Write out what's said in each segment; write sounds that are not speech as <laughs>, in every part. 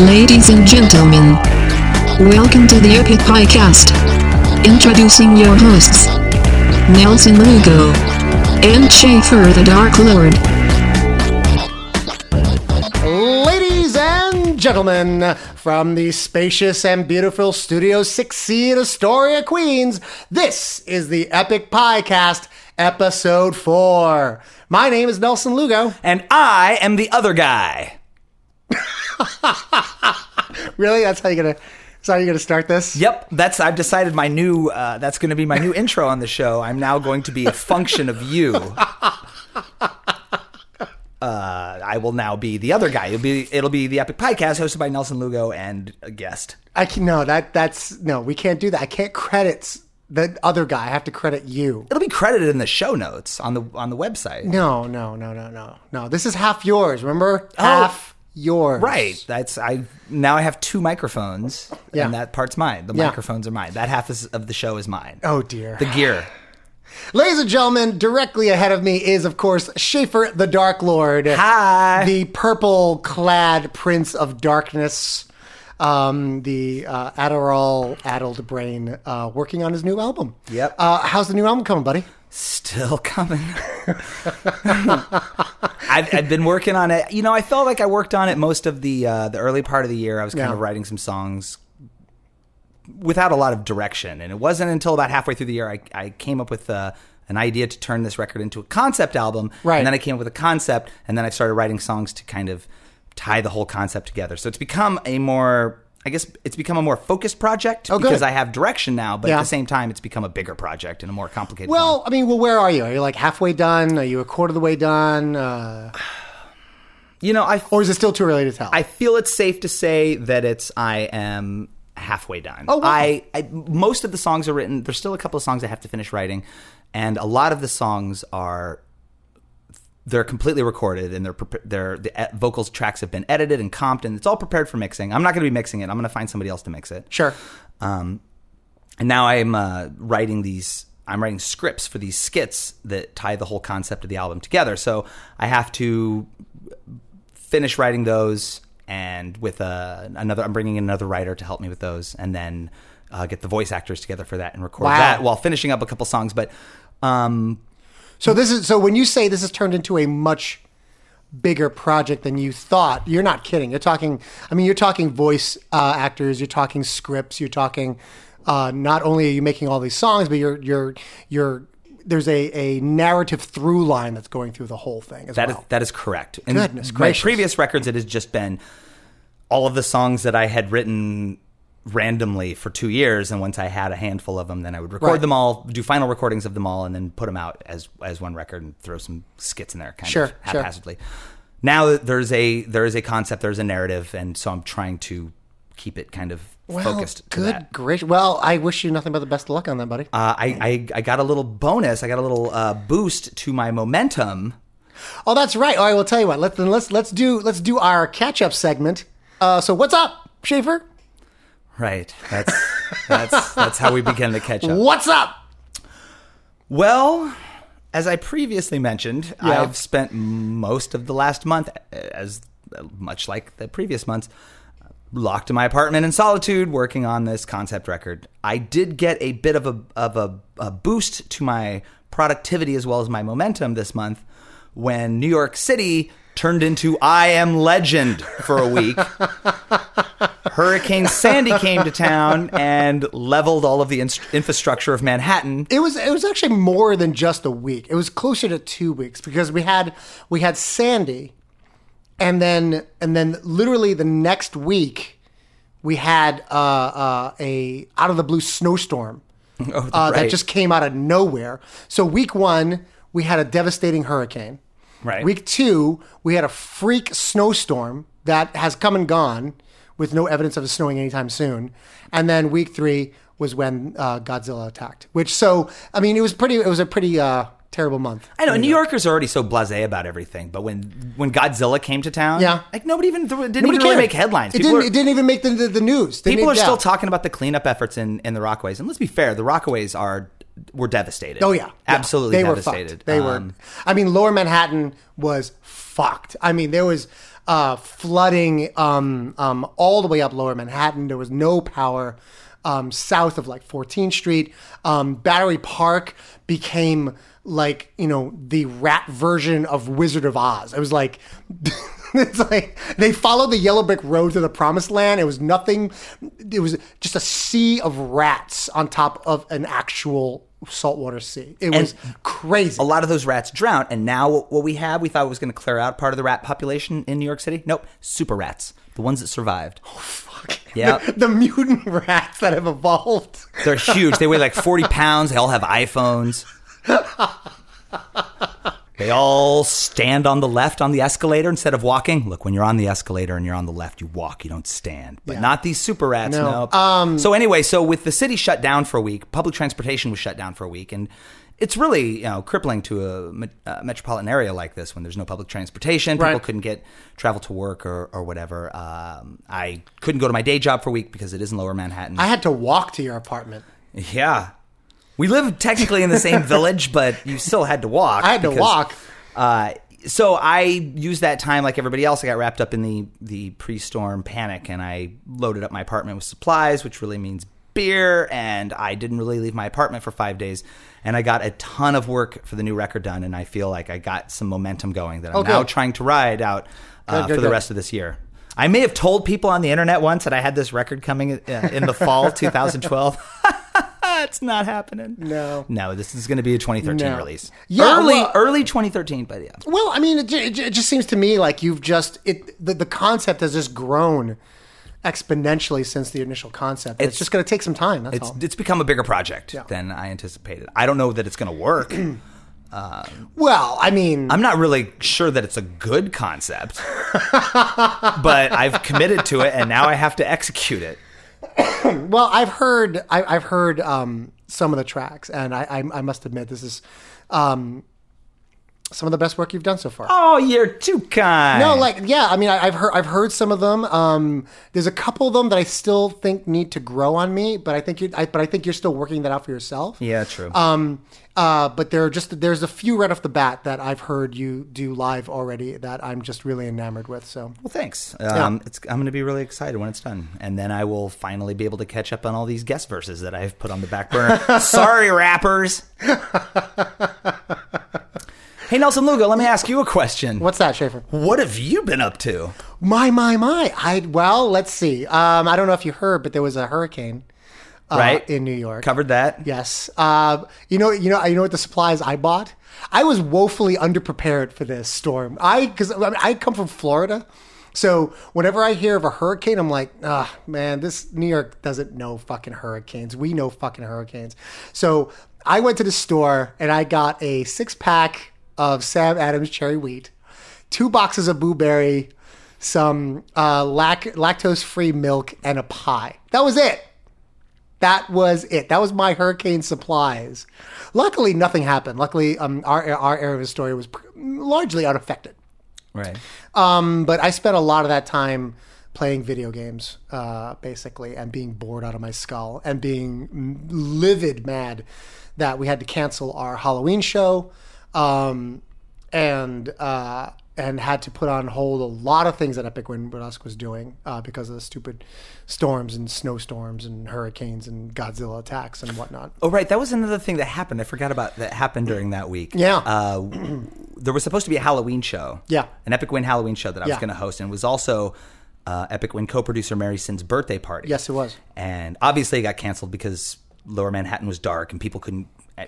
Ladies and gentlemen, welcome to the Epic Podcast. Introducing your hosts, Nelson Lugo and Schaffer the Dark Lord. Ladies and gentlemen, from the spacious and beautiful Studio 6C in Astoria, Queens, this is the Epic Podcast, Episode 4. My name is Nelson Lugo. And I am the other guy. <laughs> <laughs> Really? That's how you're gonna that's how you're gonna start this? Yep, that's I've decided my new uh, that's going to be my new intro on the show. I'm now going to be a function of you. <laughs> Uh, I will now be the other guy. It'll be it'll be the Epic Podcast hosted by Nelson Lugo and a guest. I can no, that that's no, we can't do that. I can't credit the other guy. I have to credit you. It'll be credited in the show notes on the on the website. No, no, no, no, no. No. This is half yours, remember? Half yours. Right. That's I now I have two microphones Yeah. and that part's mine. The Yeah. microphones are mine. That half is, of the show is mine. Oh dear. The gear. Ladies and gentlemen, directly ahead of me is, of course, Schaffer the Dark Lord. Hi. The purple clad Prince of Darkness. Um, the uh, Adderall addled brain uh, working on his new album. Yep. Uh, how's the new album coming, buddy? Still coming. I've, I've been working on it. You know, I felt like I worked on it most of the uh, the early part of the year. I was kind Yeah. of writing some songs without a lot of direction, and it wasn't until about halfway through the year I, I came up with uh, an idea to turn this record into a concept album. Right. And then I came up with a concept, and then I started writing songs to kind of tie the whole concept together. So it's become a more I guess it's become a more focused project Oh, because I have direction now, but Yeah. at the same time, it's become a bigger project and a more complicated. Well, I mean, well, where are you? Are you like halfway done? Are you a quarter of the way done? Uh, <sighs> you know, I or is it still too early to tell? I feel it's safe to say that it's I am halfway done. Oh, wow. I, I most of the songs are written. There's still a couple of songs I have to finish writing, and a lot of the songs are they're completely recorded and they're they're the vocals tracks have been edited and comped and it's all prepared for mixing. I'm not going to be mixing it. I'm going to find somebody else to mix it. sure. Um, and now I'm uh, writing these. I'm writing scripts for these skits that tie the whole concept of the album together. So I have to finish writing those, and with uh, another, I'm bringing in another writer to help me with those, and then uh, get the voice actors together for that and record Wow. that while finishing up a couple songs. But um, So this is so when you say this has turned into a much bigger project than you thought, you're not kidding. You're talking. I mean, you're talking voice uh, actors. You're talking scripts. You're talking. Uh, not only are you making all these songs, but you're you're you're there's a, a narrative through line that's going through the whole thing as That is well. that is correct. In Goodness my gracious. previous records, it has just been all of the songs that I had written randomly for two years, and once I had a handful of them, then I would record Right. them all, do final recordings of them all, and then put them out as as one record and throw some skits in there, kind Sure, of sure. haphazardly. Now there's a there is a concept, there's a narrative, and so I'm trying to keep it kind of well, focused. Good gracious. Well, I wish you nothing but the best of luck on that, buddy. Uh, I, I I got a little bonus. I got a little uh, boost to my momentum. Oh, that's right. All right, well, tell you what. Let's then let's let's do let's do our catch up segment. Uh, so what's up, Schaffer? Right. <laughs> That's that's that's how we begin to catch up. What's up? Well, as I previously mentioned, Yeah. I've spent most of the last month, as much like the previous months, locked in my apartment in solitude, working on this concept record. I did get a bit of a of a, a boost to my productivity as well as my momentum this month when New York City turned into I Am Legend for a week. <laughs> Hurricane Sandy came to town and leveled all of the inst- infrastructure of Manhattan. It was it was actually more than just a week. It was closer to two weeks because we had we had Sandy, and then and then literally the next week we had uh, uh, a out of the blue snowstorm <laughs> Oh, uh, that just came out of nowhere. So week one we had a devastating hurricane. Right. Week two we had a freak snowstorm that has come and gone with no evidence of it snowing anytime soon. And then week three was when uh, Godzilla attacked. Which so I mean it was pretty. It was a pretty uh, terrible month. I know New Yorkers are already so blasé about everything, but when when Godzilla came to town, Yeah. like nobody even th- didn't Nobody even really make headlines. It didn't. are- it didn't even make the the, the news. They People didn't- are yeah. still talking about the cleanup efforts in, in the Rockaways, and let's be fair, the Rockaways are were devastated. Oh yeah, Yeah. absolutely They devastated. were fucked. They were. Um, I mean, Lower Manhattan was fucked. I mean, there was. uh, flooding um, um, all the way up Lower Manhattan. There was no power um, south of like 14th Street. Um, Battery Park became like you know the rat version of Wizard of Oz. It was like. <laughs> <laughs> it's like they followed the yellow brick road to the promised land. It was nothing. It was just a sea of rats on top of an actual saltwater sea. It was crazy. a lot of those rats drowned, and now what what we have, we thought was going to clear out part of the rat population in New York City. Nope, super rats, the ones that survived. Oh fuck! <laughs> Yeah, the, the mutant <laughs> rats that have evolved. they're huge. They weigh like forty pounds. They all have iPhones. They all stand on the left on the escalator instead of walking. Look, when you're on the escalator and you're on the left, you walk, you don't stand. But Yeah. not these super rats. No. No. Um, so anyway, so with the city shut down for a week, public transportation was shut down for a week, and it's really you know crippling to a me- uh, metropolitan area like this when there's no public transportation. People Right. couldn't get travel to work or, or whatever. Um, I couldn't go to my day job for a week because it is in Lower Manhattan. I had to walk to your apartment. Yeah. We live technically in the same <laughs> village, but you still had to walk. I had to walk. Uh, so I used that time like everybody else. I got wrapped up in the, the pre storm panic and I loaded up my apartment with supplies, which really means beer. And I didn't really leave my apartment for five days. And I got a ton of work for the new record done. And I feel like I got some momentum going that I'm Oh, now trying to ride out uh, Good, good, for the good. rest of this year. I may have told people on the internet once that I had this record coming uh, in the fall <laughs> 2012. <laughs> it's not happening. No. No, this is going to be a 2013 No. release. Yeah, early well- early 2013, but yeah. Well, I mean, it, it, it just seems to me like you've just it. The, the concept has just grown exponentially since the initial concept. It's, It's- just going to take some time. That's It's all. it's become a bigger project Yeah. than I anticipated. I don't know that it's going to work. <clears throat> Um, well, I mean, I'm not really sure that it's a good concept, but I've committed to it, and now I have to execute it. <coughs> well, I've heard, I, I've heard um, some of the tracks, and I, I, I must admit, this is um, some of the best work you've done so far. Oh, you're too kind. No, like yeah, I mean, I, I've heard I've heard some of them. Um, there's a couple of them that I still think need to grow on me, but I think you, I, but I think you're still working that out for yourself. yeah, true. Um, uh, but there are just there's a few right off the bat that I've heard you do live already that I'm just really enamored with. So Well, thanks. Um, it's, I'm going to be really excited when it's done, and then I will finally be able to catch up on all these guest verses that I've put on the back burner. <laughs> Sorry, rappers. hey, Nelson Lugo, let me ask you a question. what's that, Schaffer? What have you been up to? My my my! I well, let's see. Um, I don't know if you heard, but there was a hurricane, uh, Right. in New York. Covered that? Yes. Uh, you know, you know, you know what the supplies I bought? I was woefully underprepared for this storm. I because I, mean, I come from Florida, so whenever I hear of a hurricane, I'm like, ah, man, this New York doesn't know fucking hurricanes. We know fucking hurricanes. So I went to the store and I got a six pack of Sam Adams cherry wheat, two boxes of blueberry, some uh, lac- lactose free milk, and a pie. That was it. That was it. That was my hurricane supplies. Luckily, nothing happened. Luckily, um, our our area of the story was pr- largely unaffected. Right. Um, but I spent a lot of that time playing video games, uh, basically, and being bored out of my skull and being livid mad that we had to cancel our Halloween show, um, and uh, and had to put on hold a lot of things that Epic Win Burlesque was doing uh, because of the stupid storms and snowstorms and hurricanes and Godzilla attacks and whatnot. Oh, right. That was another thing that happened. I forgot about that happened during that week. Yeah. Uh, there was supposed to be a Halloween show. Yeah. An Epic Win Halloween show that I was Yeah. going to host, and it was also uh, Epic Win co-producer Mary Sin's birthday party. Yes, it was. And obviously, it got canceled because Lower Manhattan was dark and people couldn't.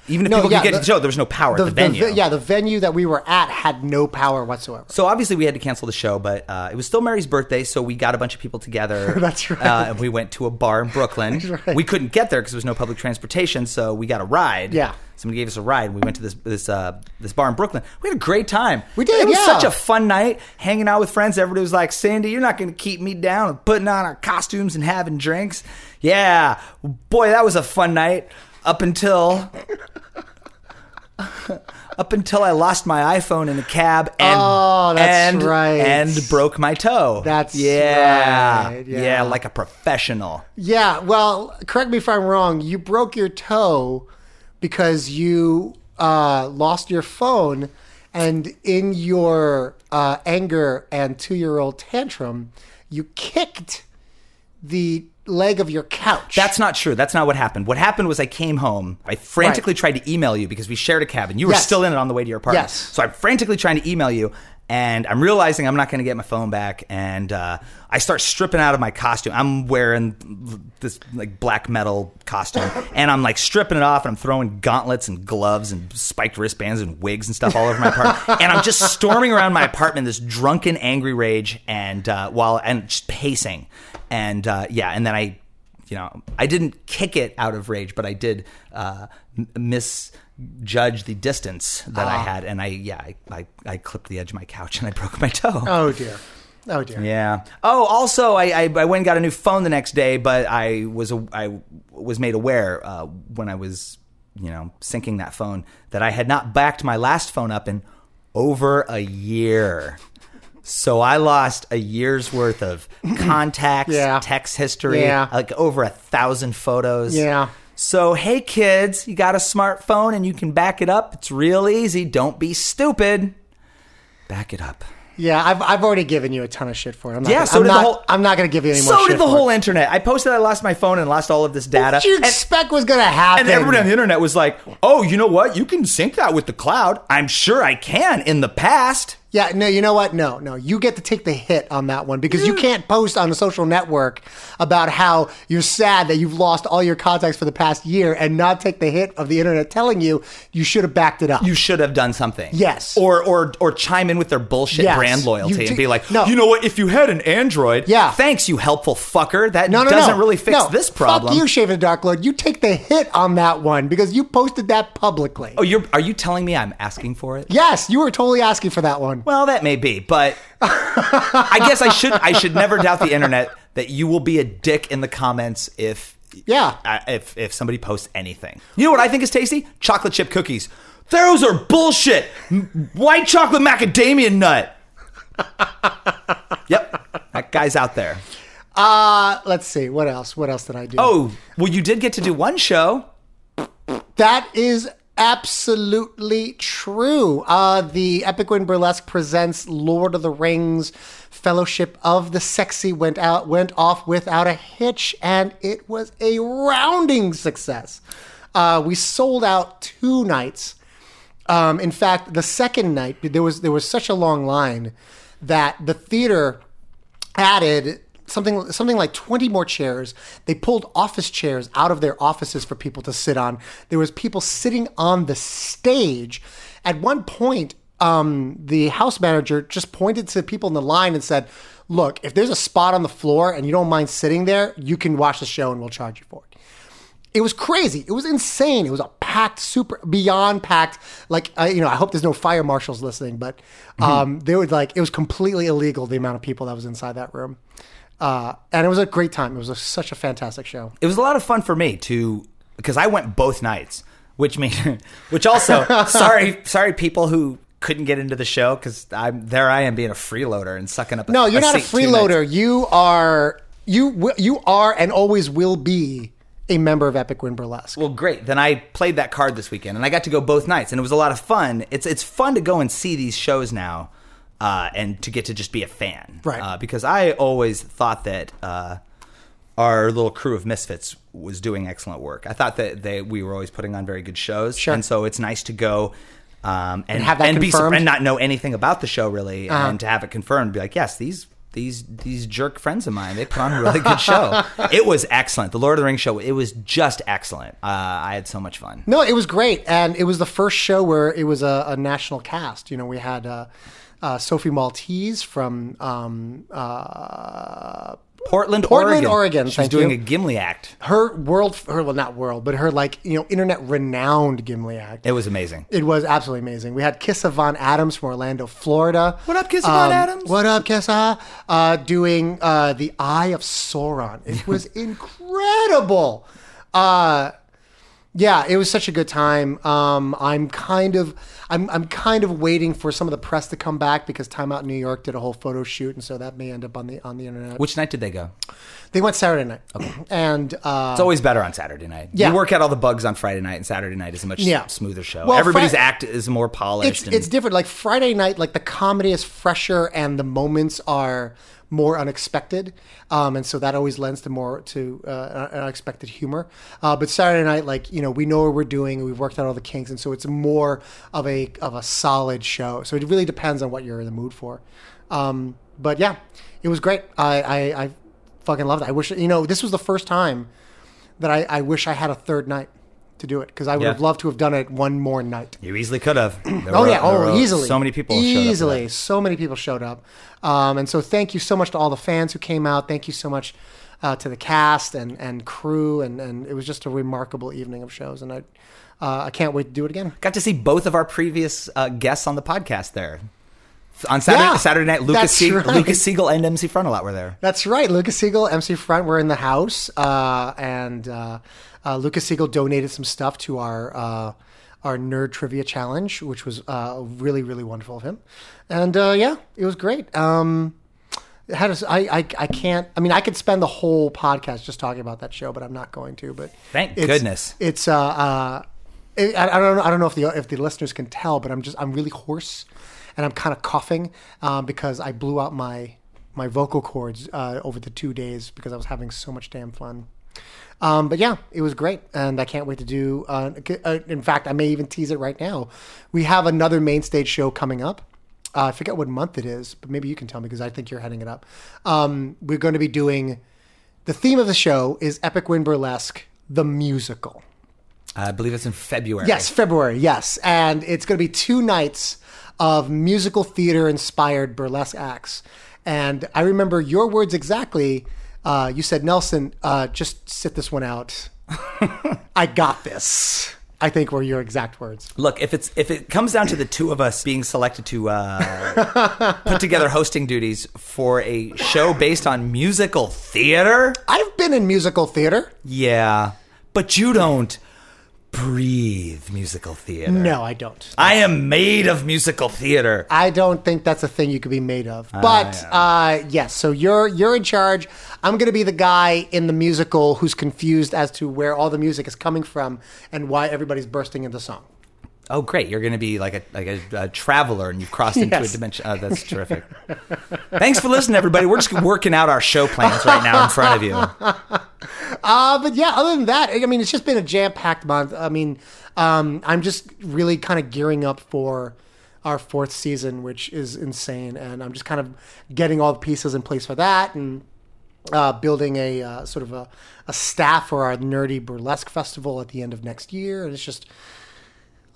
Even if No, people yeah, could get the- to the show, there was no power at the, venue. yeah, the venue that we were at had no power whatsoever. So obviously we had to cancel the show, but uh, it was still Mary's birthday, so we got a bunch of people together. <laughs> That's right. Uh, and we went to a bar in Brooklyn. <laughs> right. We couldn't get there because there was no public transportation, so we got a ride. Yeah. Somebody gave us a ride. We went to this this uh, this bar in Brooklyn. We had a great time. We did, It was yeah. such a fun night, hanging out with friends. Everybody was like, "Sandy, you're not going to keep me down putting on our costumes and having drinks." Yeah, boy, that was a fun night. Up until up until I lost my iPhone in a cab and Oh, that's and, right. and broke my toe. That's yeah, right, yeah. like a professional. Yeah, well, correct me if I'm wrong. You broke your toe because you uh, lost your phone, and in your uh, anger and two year old tantrum, you kicked the leg of your couch. That's not true. That's not what happened. What happened was I came home. I frantically Right. tried to email you because we shared a cabin. You were Yes. still in it on the way to your apartment. Yes. So I'm frantically trying to email you, and I'm realizing I'm not going to get my phone back. And uh, I start stripping out of my costume. I'm wearing this like black metal costume, <laughs> and I'm like stripping it off, and I'm throwing gauntlets and gloves and spiked wristbands and wigs and stuff all over my apartment. <laughs> and I'm just storming around my apartment, this drunken, angry rage, and uh, while and just pacing. And uh, yeah, and then I you know, I didn't kick it out of rage, but I did uh, misjudge the distance that I had, and I yeah, I, I I clipped the edge of my couch and I <laughs> broke my toe. oh dear. Oh dear. Yeah. Oh, also, I, I I went and got a new phone the next day, but I was a- I was made aware uh, when I was you know syncing that phone that I had not backed my last phone up in over a year. So I lost a year's worth of contacts, <clears throat> Yeah. text history, Yeah. like over a thousand photos. Yeah. So hey kids, you got a smartphone and you can back it up. It's real easy. Don't be stupid. Back it up. Yeah, I've, I've already given you a ton of shit for it. I'm not Yeah, gonna, so I'm did the not, whole- I'm not going to give you any more So did the whole it. internet. I posted I lost my phone and lost all of this data. What did you and, expect was going to happen? and everybody on the internet was like, "Oh, you know what? You can sync that with the cloud." I'm sure I can in the past. Yeah, no, you know what? No, no. You get to take the hit on that one because you can't post on a social network about how you're sad that you've lost all your contacts for the past year and not take the hit of the internet telling you you should have backed it up. You should have done something. Yes. Or or or chime in with their bullshit Yes. brand loyalty You and do- be like, No. "You know what? If you had an Android, Yeah. thanks you helpful fucker. That no, no, doesn't no. really fix No, this problem." Fuck you, Schaffer the Dark Lord. You take the hit on that one because you posted that publicly. Oh, you're are you telling me I'm asking for it? Yes, you were totally asking for that one. Well, that may be, but I guess I should I should never doubt the internet that you will be a dick in the comments if Yeah. uh, if if somebody posts anything. You know what I think is tasty? Chocolate chip cookies. Those are bullshit. White chocolate macadamia nut. yep, that guy's out there. Uh, let's see. What else? What else did I do? Oh, well, you did get to do one show. That is absolutely true. Uh, the Epic Win Burlesque presents Lord of the Rings Fellowship of the Sexy went out went off without a hitch, and it was a rounding success. Uh, we sold out two nights. Um, in fact, the second night there was there was such a long line that the theater added something something like 20 more chairs they pulled office chairs out of their offices for people to sit on there was people sitting on the stage at one point um, the house manager just pointed to people in the line and said look if there's a spot on the floor and you don't mind sitting there you can watch the show and we'll charge you for it it was crazy. It was insane. It was a packed, super beyond packed. Like I, you know, I hope there's no fire marshals listening, but um, they would like it was completely illegal the amount of people that was inside that room, uh, and it was a great time. It was a, such a fantastic show. it was a lot of fun for me to because I went both nights, which mean <laughs> which also sorry sorry people who couldn't get into the show because I'm there I am being a freeloader and sucking up. A, No, you're not a seat two freeloader. You are you you are and always will be a member of Epic Win Burlesque. Well, great. Then I played that card this weekend, and I got to go both nights, and it was a lot of fun. It's it's fun to go and see these shows now, uh, and to get to just be a fan, Right. Uh, because I always thought that uh, our little crew of misfits was doing excellent work. I thought that they we were always putting on very good shows, Sure. and so it's nice to go. Um, and, have that and be confirmed? and not know anything about the show really, Uh-huh. and to have it confirmed, be like, yes, these these these jerk friends of mine, they put on a really good show. <laughs> it was excellent. The Lord of the Rings show, it was just excellent. Uh, I had so much fun. No, it was great, and it was the first show where it was a, a national cast. You know, we had uh, uh, Sophie Maltese from um, uh, Portland, Portland, Oregon. Oregon, She's doing you. a Gimli act. her world, her well, not world, but her like you know internet renowned Gimli act. It was amazing. It was absolutely amazing. We had Kissa Von Addams from Orlando, Florida. What up, Kissa Von Um, Addams? What up, Kissa? Uh, doing uh, the Eye of Sauron. It <laughs> was incredible. Uh, yeah, it was such a good time. Um, I'm kind of, I'm, I'm kind of waiting for some of the press to come back because Time Out New York did a whole photo shoot, and so that may end up on the on the internet. Which night did they go? They went Saturday night, <clears throat> and uh, It's always better on Saturday night. Yeah. You work out all the bugs on Friday night, and Saturday night is a much Yeah. smoother show. Well, Everybody's Fri- act is more polished. it's and, it's different. Like Friday night, like the comedy is fresher and the moments are more unexpected, um, and so that always lends to more to uh, unexpected humor. Uh, but Saturday night, like you know, we know what we're doing, we've worked out all the kinks, and so it's more of a of a solid show. So it really depends on what you're in the mood for. Um, but yeah, it was great. I, I I fucking loved it. I wish you know this was the first time that I, I wish I had a third night to do it because I would Yeah. have loved to have done it one more night. you easily could have. <clears throat> Oh were- yeah, oh easily. So many people showed up easily. So many people showed up, um, and so thank you so much to all the fans who came out. Thank you so much uh, to the cast and and crew, and and it was just a remarkable evening of shows, and I uh, I can't wait to do it again. Got to see both of our previous uh, guests on the podcast there. On Saturday, Yeah, Saturday night, Lucas, that's right. Lucas Siegel and MC Frontalot were there. That's right. Lucas Siegel, MC Front, were in the house, uh, and uh, uh, Lucas Siegel donated some stuff to our uh, our nerd trivia challenge, which was uh, really really wonderful of him. And uh, yeah, it was great. Um, how does I, I I can't I mean I could spend the whole podcast just talking about that show, but I'm not going to. But Thank it's- goodness. it's uh, uh it, I, I don't know I don't know if the if the listeners can tell, but I'm just I'm really hoarse and I'm kind of coughing um, because I blew out my my vocal cords uh, over the two days because I was having so much damn fun. Um, but yeah, it was great, and I can't wait to do. Uh, uh, in fact, I may even tease it right now. We have another main stage show coming up. Uh, I forget what month it is, but maybe you can tell me because I think you're heading it up. Um, we're going to be doing. The theme of the show is Epic Win Burlesque, the musical. I believe it's in February. Yes, February. Yes, and it's going to be two nights of musical theater inspired burlesque acts. And I remember your words exactly. Uh, you said, Nelson, uh, just sit this one out. <laughs> I got this. I think were your exact words. Look, if it's if it comes down to the two of us being selected to uh, put together hosting duties for a show based on musical theater, I've been in musical theater. yeah, but you don't breathe musical theater. No, I don't. I am made of musical theater. I don't think that's a thing you could be made of. But uh, yes, so you're you're in charge. I'm going to be the guy in the musical who's confused as to where all the music is coming from and why everybody's bursting into song. Oh, great! You're going to be like a like a, a traveler, and you've crossed into a dimension. Oh, that's terrific. <laughs> Thanks for listening, everybody. We're just working out our show plans right now in front of you. <laughs> Uh, but yeah, other than that, I mean, it's just been a jam packed month. I mean, um, I'm just really kind of gearing up for our fourth season, which is insane, and I'm just kind of getting all the pieces in place for that and. Uh, building a uh, sort of a, a staff for our nerdy burlesque festival at the end of next year, and it's just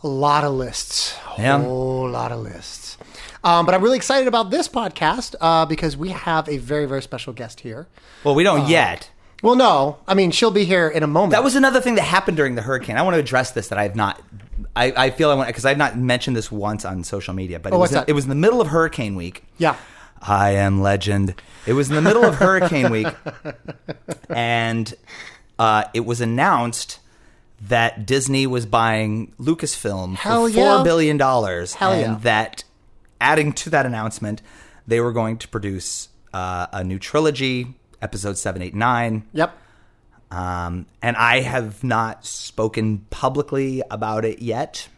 a lot of lists, a Yeah. whole lot of lists. Um, but I'm really excited about this podcast uh, because we have a very very special guest here. Well, we don't yet. Well, no, I mean she'll be here in a moment. That was another thing that happened during the hurricane. I want to address this that I have not. I, I feel I want because I've not mentioned this once on social media, but it, Oh, was what's in, it was in the middle of Hurricane Week. yeah. I am legend. It was in the middle of Hurricane Week, <laughs> and uh, it was announced that Disney was buying Lucasfilm Hell for four yeah. billion dollars, Hell and yeah. that adding to that announcement, they were going to produce uh, a new trilogy, episode seven, eight, nine. Yep. Um, and I have not spoken publicly about it yet.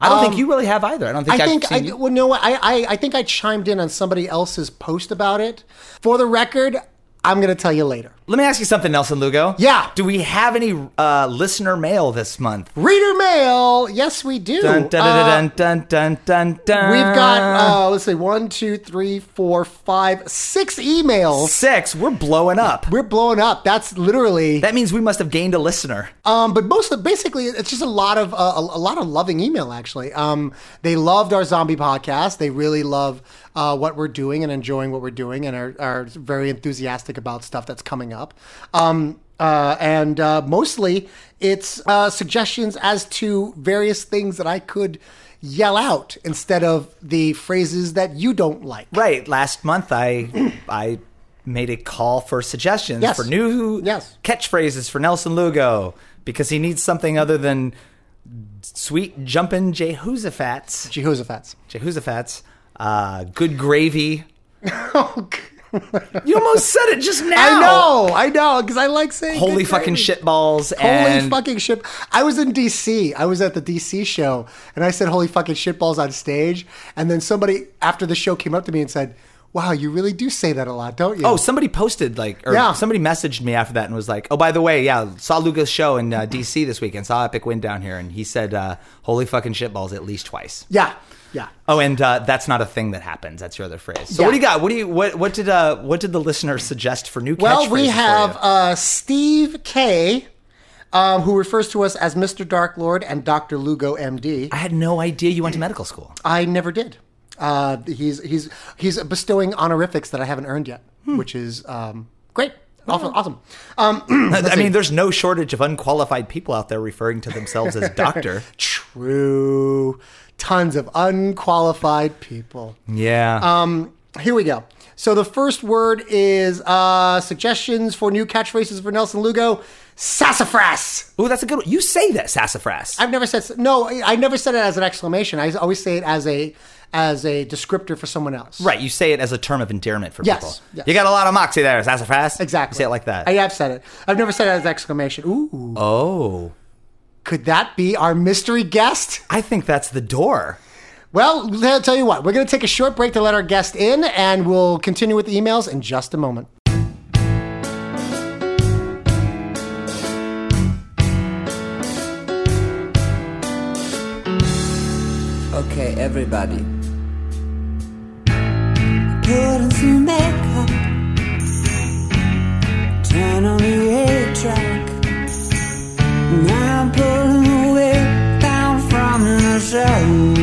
I don't think you really have either. I don't think Um, I I've think seen I you- well no I, I I think I chimed in on somebody else's post about it. For the record, I'm going to tell you later. Let me ask you something, Nelson Lugo. Yeah. Do we have any uh, listener mail this month? Reader mail. Yes, we do. Dun, dun, Uh, dun, dun, dun, dun, dun. We've got uh, let's see, one, two, three, four, five, six emails. six. We're blowing up. We're blowing up. That's literally. That means we must have gained a listener. Um, but most of basically, it's just a lot of uh, a, a lot of loving email. Actually, um, they loved our zombie podcast. They really love uh, what we're doing and enjoying what we're doing, and are, are very enthusiastic about stuff that's coming up. Um, uh, and uh, mostly, it's uh, suggestions as to various things that I could yell out instead of the phrases that you don't like. Right. Last month, I <clears throat> I made a call for suggestions Yes. for new Yes. catchphrases for Nelson Lugo because he needs something other than sweet jumpin' Jehoshaphat's. Jehoshaphat's. Jehoshaphat's. Uh, good gravy. <laughs> Oh, You almost said it just now. I know, I know, because I like saying Holy fucking gravy. shitballs. Holy and fucking shit! I was in DC. I was at the DC show, and I said "Holy fucking shitballs" on stage. And then somebody after the show came up to me and said, "Wow, you really do say that a lot, don't you?" Oh, somebody posted like, or Yeah. somebody messaged me after that and was like, "Oh, by the way, yeah, saw Luca's show in uh, DC this weekend. Saw Epic Win down here, and he said, uh, "Holy fucking shitballs!" at least twice. yeah, yeah. Oh, and uh, that's not a thing that happens. That's your other phrase. So Yeah. what do you got? What do you what what did uh what did the listeners suggest for new Well, we have uh, Steve K, um, who refers to us as Mr. Dark Lord and Dr. Lugo, MD. I had no idea you went to medical school. I never did. Uh, he's he's he's bestowing honorifics that I haven't earned yet, Hmm. which is um, great, awesome, awesome. <clears throat> Um, <clears throat> I mean, there's no shortage of unqualified people out there referring to themselves as doctor. <laughs> true, tons of unqualified people. yeah. Um, here we go. So the first word is uh, suggestions for new catchphrases for Nelson Lugo. Sassafras. oh, that's a good one. You say that sassafras. I've never said no. I never said it as an exclamation. I always say it as a as a descriptor for someone else. Right, you say it as a term of endearment for Yes, people. yes. You got a lot of moxie there, sassafras. Exactly. You say it like that. I have said it. I've never said it as an exclamation. Ooh. oh, Could that be our mystery guest? I think that's the door. Well, I'll tell you what. We're going to take a short break to let our guest in, and we'll continue with the emails in just a moment. Okay, everybody. Put on some makeup. Turn on the eight track. Now I'm pulling away down from the show.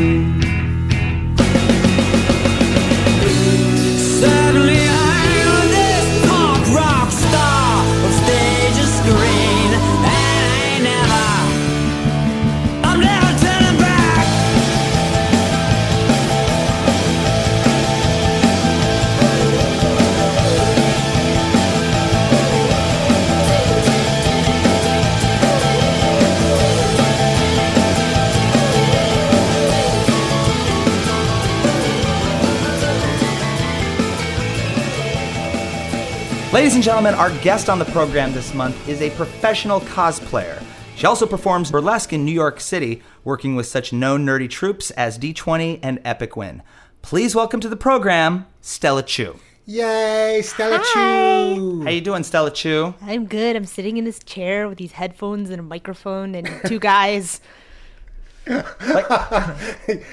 Ladies and gentlemen, our guest on the program this month is a professional cosplayer. She also performs burlesque in New York City, working with such known nerdy troupes as D20 and Epic Win. Please welcome to the program, Stella Chuu. Yay, Stella Hi. Chuu. How you doing, Stella Chuu? I'm good. I'm sitting in this chair with these headphones and a microphone and <laughs> two guys. <laughs>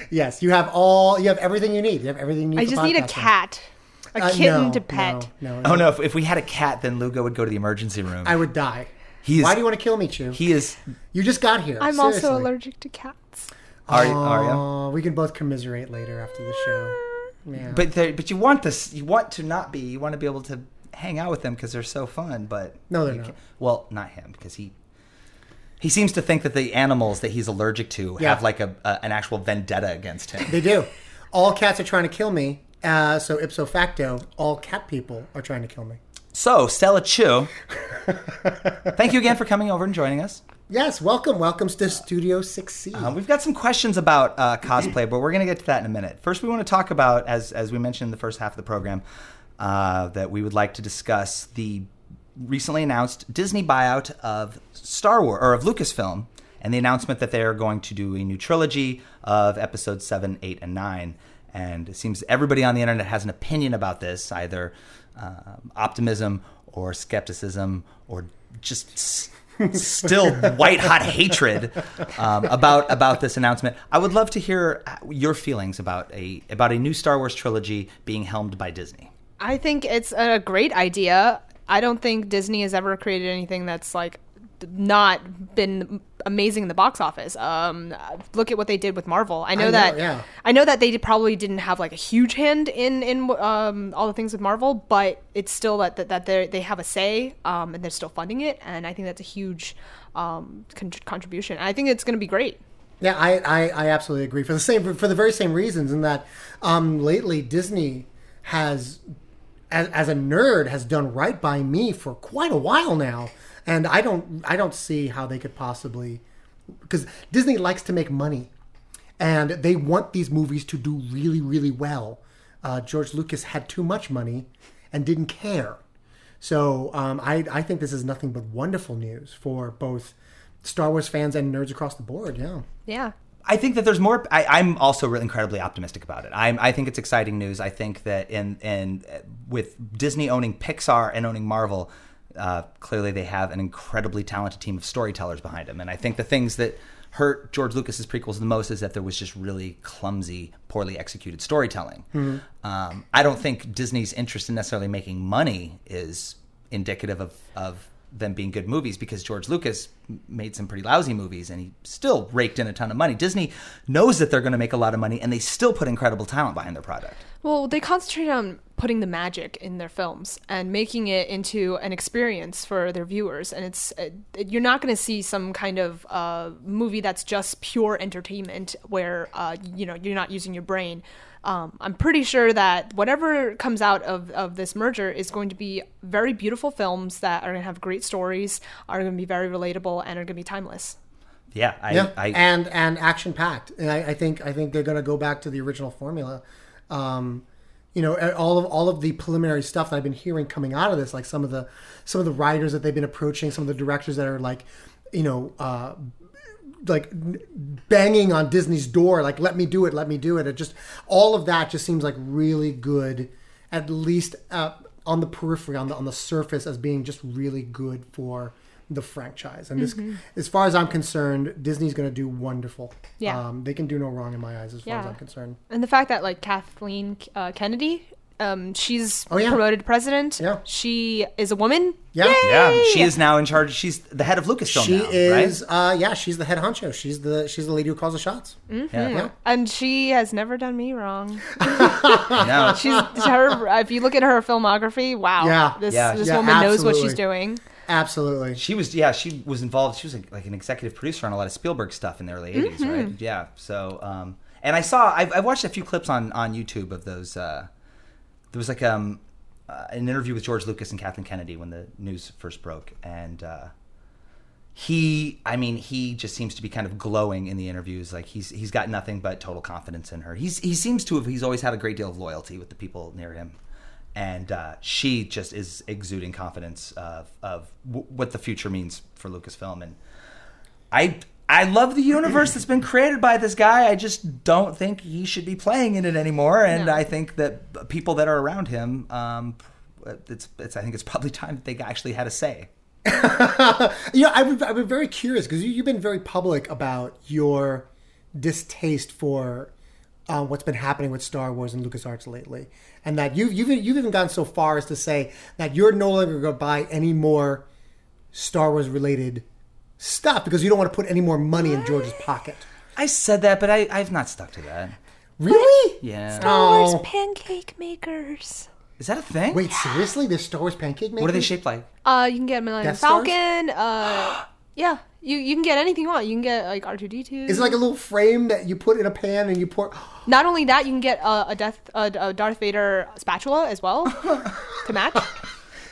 Yes, you have all. You have everything you need. You have everything you need. I just need a cat, a Uh, kitten no, to pet. No, no, Oh no, if, if we had a cat, then Lugo would go to the emergency room. I would die. He is- Why do you want to kill me, Chuu? he is. you just got here. I'm Seriously. also allergic to cats. Are, you- are you? We can both commiserate later after the show. Yeah. But there, but you want this. You want to not be. You want to be able to hang out with them because they're so fun. But No, they're not. can't- Well, not him because he he seems to think that the animals that he's allergic to Yeah. have like a, a an actual vendetta against him. They do. All cats are trying to kill me. Uh, so ipso facto, all cat people are trying to kill me. so Stella Chuu, thank you again for coming over and joining us. Yes, welcome, welcome to Studio 6C. Uh, we've got some questions about uh, cosplay, but we're going to get to that in a minute. First, we want to talk about, as as we mentioned in the first half of the program, uh, that we would like to discuss the recently announced Disney buyout of Star Wars or of Lucasfilm, and the announcement that they are going to do a new trilogy of episodes seven, eight, and nine. And it seems everybody on the internet has an opinion about this, either uh, optimism or skepticism or just still <laughs> white hot hatred um, about about this announcement. I would love to hear uh, your feelings about a about a new Star Wars trilogy being helmed by Disney. I think it's a great idea. I don't think Disney has ever created anything that's like not been amazing in the box office. Um, look at what they did with Marvel. I know, know, that yeah. I know that they did- probably didn't have like a huge hand in in um, all the things with Marvel, but it's still that that, that they they have a say um, and they're still funding it, and I think that's a huge um, con- contribution. I think it's going to be great. Yeah, I, I, I absolutely agree for the same for the very same reasons. In that, um, lately Disney has, as, as a nerd, has done right by me for quite a while now, and I don't I don't see how they could possibly, because Disney likes to make money, and they want these movies to do really really well. Uh, George Lucas had too much money, and didn't care. So um, I I think this is nothing but wonderful news for both Star Wars fans and nerds across the board. Yeah. Yeah. I think that there's more. I, I'm also really incredibly optimistic about it. I'm, I think it's exciting news. I think that in in with Disney owning Pixar and owning Marvel, uh, clearly they have an incredibly talented team of storytellers behind them. And I think the things that hurt George Lucas's prequels the most is that there was just really clumsy, poorly executed storytelling. Um, I don't think Disney's interest in necessarily making money is indicative of, of them being good movies because George Lucas made some pretty lousy movies and he still raked in a ton of money. Disney knows that they're going to make a lot of money and they still put incredible talent behind their product. Well, they concentrate on putting the magic in their films and making it into an experience for their viewers. And it's uh, you're not going to see some kind of uh, movie that's just pure entertainment where uh, you know you're not using your brain. Um, I'm pretty sure that whatever comes out of, of this merger is going to be very beautiful films that are going to have great stories, are going to be very relatable, and are going to be timeless. Yeah, I, yeah, I, and and action packed. And I, I think I think they're going to go back to the original formula. Um, you know, all of all of the preliminary stuff that I've been hearing coming out of this, like some of the some of the writers that they've been approaching, some of the directors that are like, you know, uh, like banging on Disney's door, like let me do it, let me do it. It just all of that just seems like really good, at least uh, on the periphery, on the on the surface, as being just really good for the franchise. And this, as far as I'm concerned, Disney's going to do wonderful. Yeah. um, they can do no wrong in my eyes, as far as I'm concerned. And the fact that like Kathleen uh, Kennedy, um, she's Oh, yeah. promoted president. Yeah. She is a woman. Yeah. Yay! yeah, she is now in charge. She's the head of Lucasfilm She now, is, right? uh, yeah, she's the head honcho. She's the she's the lady who calls the shots. Yeah, Yeah. And she has never done me wrong. <laughs> no, She's her. If you look at her filmography, wow. Yeah. This Yeah. this Yeah, woman knows what she's doing. Absolutely. She was, yeah, she was involved. She was like, like an executive producer on a lot of Spielberg stuff in the early '80s, Mm-hmm. right? Yeah. So, um, and I saw, I've, I've watched a few clips on on YouTube of those. Uh, there was like um, uh, an interview with George Lucas and Kathleen Kennedy when the news first broke, and uh, he, I mean, he just seems to be kind of glowing in the interviews. Like he's he's got nothing but total confidence in her. He's he seems to have he's always had a great deal of loyalty with the people near him, and uh, she just is exuding confidence of of w- what the future means for Lucasfilm. And I I love the universe that's been created by this guy. I just don't think he should be playing in it anymore. And No. I think that people that are around him, um, it's it's I think it's probably <laughs> time that they actually had a say. You know, I've I've been very curious because you, you've been very public about your distaste for uh, what's been happening with Star Wars and LucasArts lately, and that you've you've you've even gone so far as to say that you're no longer going to buy any more Star Wars related stuff because you don't want to put any more money in George's pocket. I said that, but I, I've not stuck to that. Really? Yeah. Star Oh. Wars pancake makers. Is that a thing? Wait, seriously? There's Star Wars pancake makers? what are they shaped like? Uh, you can get Millennium Death Stars? Falcon. Uh, <gasps> <gasps> <gasps> yeah, you you can get anything you want. You can get like R two D two. It's like a little frame that you put in a pan and you pour? <gasps> Not only that, you can get uh, a Death a, a Darth Vader spatula as well <laughs> to match.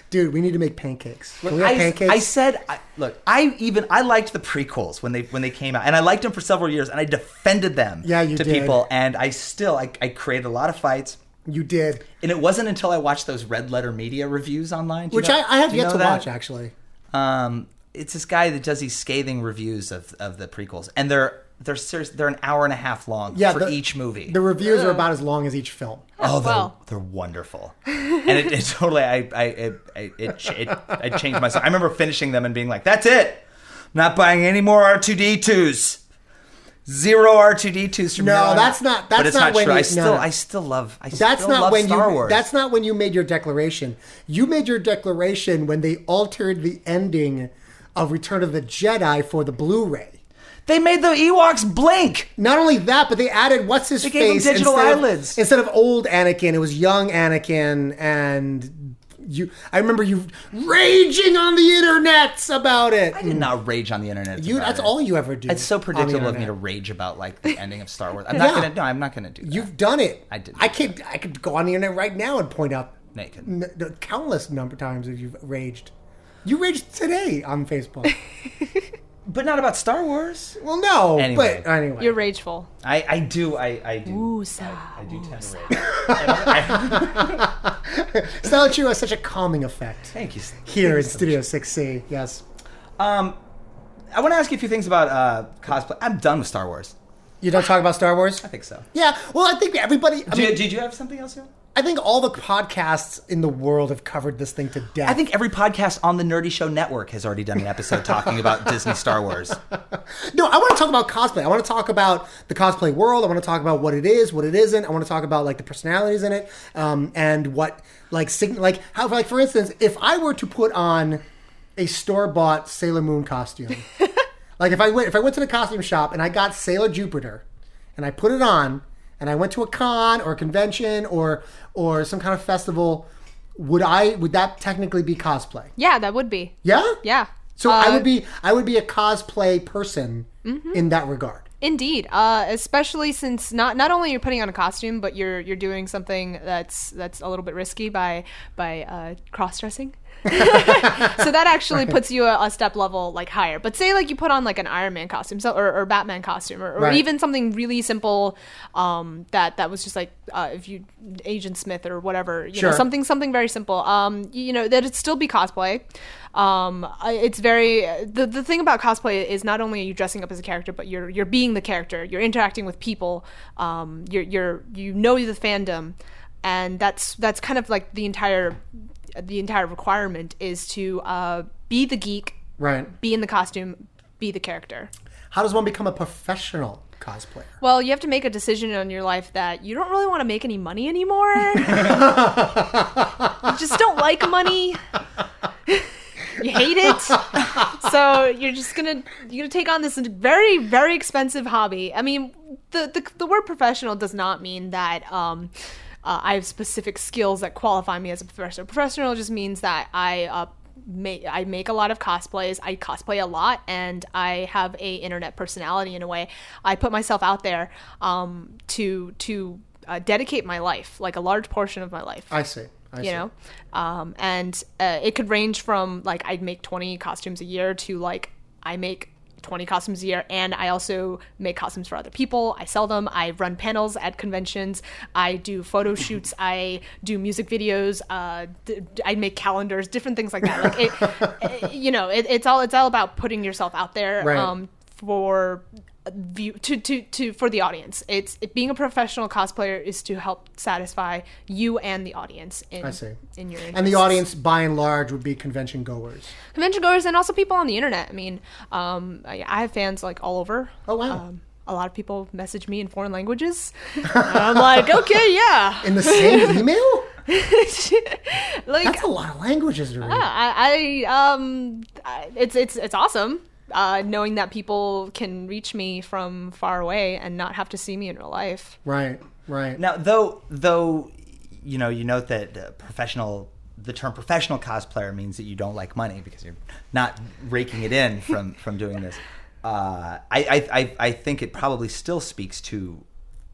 Dude, we need to make pancakes. Can we have I, pancakes? I said, I, look, I even I liked the prequels when they when they came out, and I liked them for several years, and I defended them Yeah, you to did. people, and I still I, I created a lot of fights, you did, and it wasn't until I watched those Red Letter Media reviews online, which know- I, I have yet to that? watch actually. Um, it's this guy that does these scathing reviews of, of the prequels, and they're they're serious. They're an hour and a half long Yeah, for the- each movie. The reviews are about as long as each film. Oh, oh they're, Wow. they're wonderful, and it, it totally I I it it, it, it I changed myself. I remember finishing them and being like, "That's it, not buying any more R two D twos, zero R two D twos from No, here on that's out." not- But that's it's not not when true. you- I no, still no. I still love I That's still not love when Star you. Wars. That's not when you made your declaration. You made your declaration when they altered the ending of Return of the Jedi for the Blu-ray. they made the Ewoks blink. Not only that, but they added what's his They gave him face digital instead eyelids. Of, instead of old Anakin, it was young Anakin, and you. I remember you raging on the internet about it. I did not rage on the internet. You. That's it. all you ever do. It's so predictable of me to rage about like the ending of Star Wars. I'm <laughs> not Yeah. gonna. No, I'm not gonna do that. You've done it. I didn't. I could. I could go on the internet right now and point out No, n- the countless number of times that you've raged. You raged today on Facebook. <laughs> but not about Star Wars. well, no, Anyway. but anyway. You're rageful. I, I do I, I do Woosah. I do tend to rage. Stella Chuu has such a calming effect Thank you. here in Studio 6C. Yes. Um, I want to ask you a few things about uh, cosplay. I'm done with Star Wars. You don't talk about Star Wars? I think so. Yeah. Well, I think everybody. I, Did, mean, did you have something else? Here? I think all the podcasts in the world have covered this thing to death. I think every podcast on the Nerdy Show Network has already done an episode talking about <laughs> Disney Star Wars. No, I want to talk about cosplay. I want to talk about the cosplay world. I want to talk about what it is, what it isn't. I want to talk about like the personalities in it, um, and what like sign- like how like for instance, if I were to put on a store bought Sailor Moon costume, <laughs> like if I went if I went to the costume shop and I got Sailor Jupiter, and I put it on, and I went to a con or a convention or or some kind of festival, would I would that technically be cosplay? Yeah, that would be. Yeah. Yeah. So I Uh, Mm-hmm. would be I would be a cosplay person in that regard. Indeed, uh, especially since not not only you're putting on a costume, but you're you're doing something that's that's a little bit risky by by uh, cross dressing. <laughs> so that actually puts you a, a step level like higher. But say like you put on like an Iron Man costume, so or, or Batman costume, or, or Right. even something really simple um, that that was just like uh, if you Agent Smith or whatever, you Sure. know, something something very simple. Um, you know that it'd still be cosplay. Um, it's very the the thing about cosplay is not only are you dressing up as a character, but you're you're being the character. You're interacting with people. Um, you're you're you know the fandom, and that's that's kind of like the entire the entire requirement is to uh, be the geek, Right. be in the costume, be the character. How does one become a professional cosplayer? Well, you have to make a decision in your life that you don't really want to make any money anymore. you just don't like money. you hate it. So you're just gonna you're gonna take on this very very expensive hobby. I mean, the the, the word professional does not mean that um, uh, I have specific skills that qualify me as a professional. Professional just means that I uh, make I make a lot of cosplays. I cosplay a lot, and I have a internet personality in a way. I put myself out there um, to to uh, dedicate my life, like a large portion of my life I see. I you see. know um, and uh, it could range from like i'd make 20 costumes a year to like i make 20 costumes a year and i also make costumes for other people. I sell them. I run panels at conventions. I do photo <laughs> shoots. I do music videos. Uh, d- i make calendars different things like that. Like it, <laughs> it- you know it, it's all it's all about putting yourself out there Right. um, for view to, to to for the audience it's it, being a professional cosplayer is to help satisfy you and the audience in, I see. in your And the audience, by and large, would be convention goers. convention goers and also people on the internet i mean um i, I have fans like all over Oh, wow. um, a lot of people message me in foreign languages i'm like <laughs> okay yeah In the same email? <laughs> like That's a lot of languages to read. I, I um I- it's it's it's awesome uh, knowing that people can reach me from far away and not have to see me in real life. Right, right. Now, though, though, you know, you note that uh, professional, the term professional cosplayer means that you don't like money because you're not raking it in from <laughs> from doing this. Uh, I, I, I, I think it probably still speaks to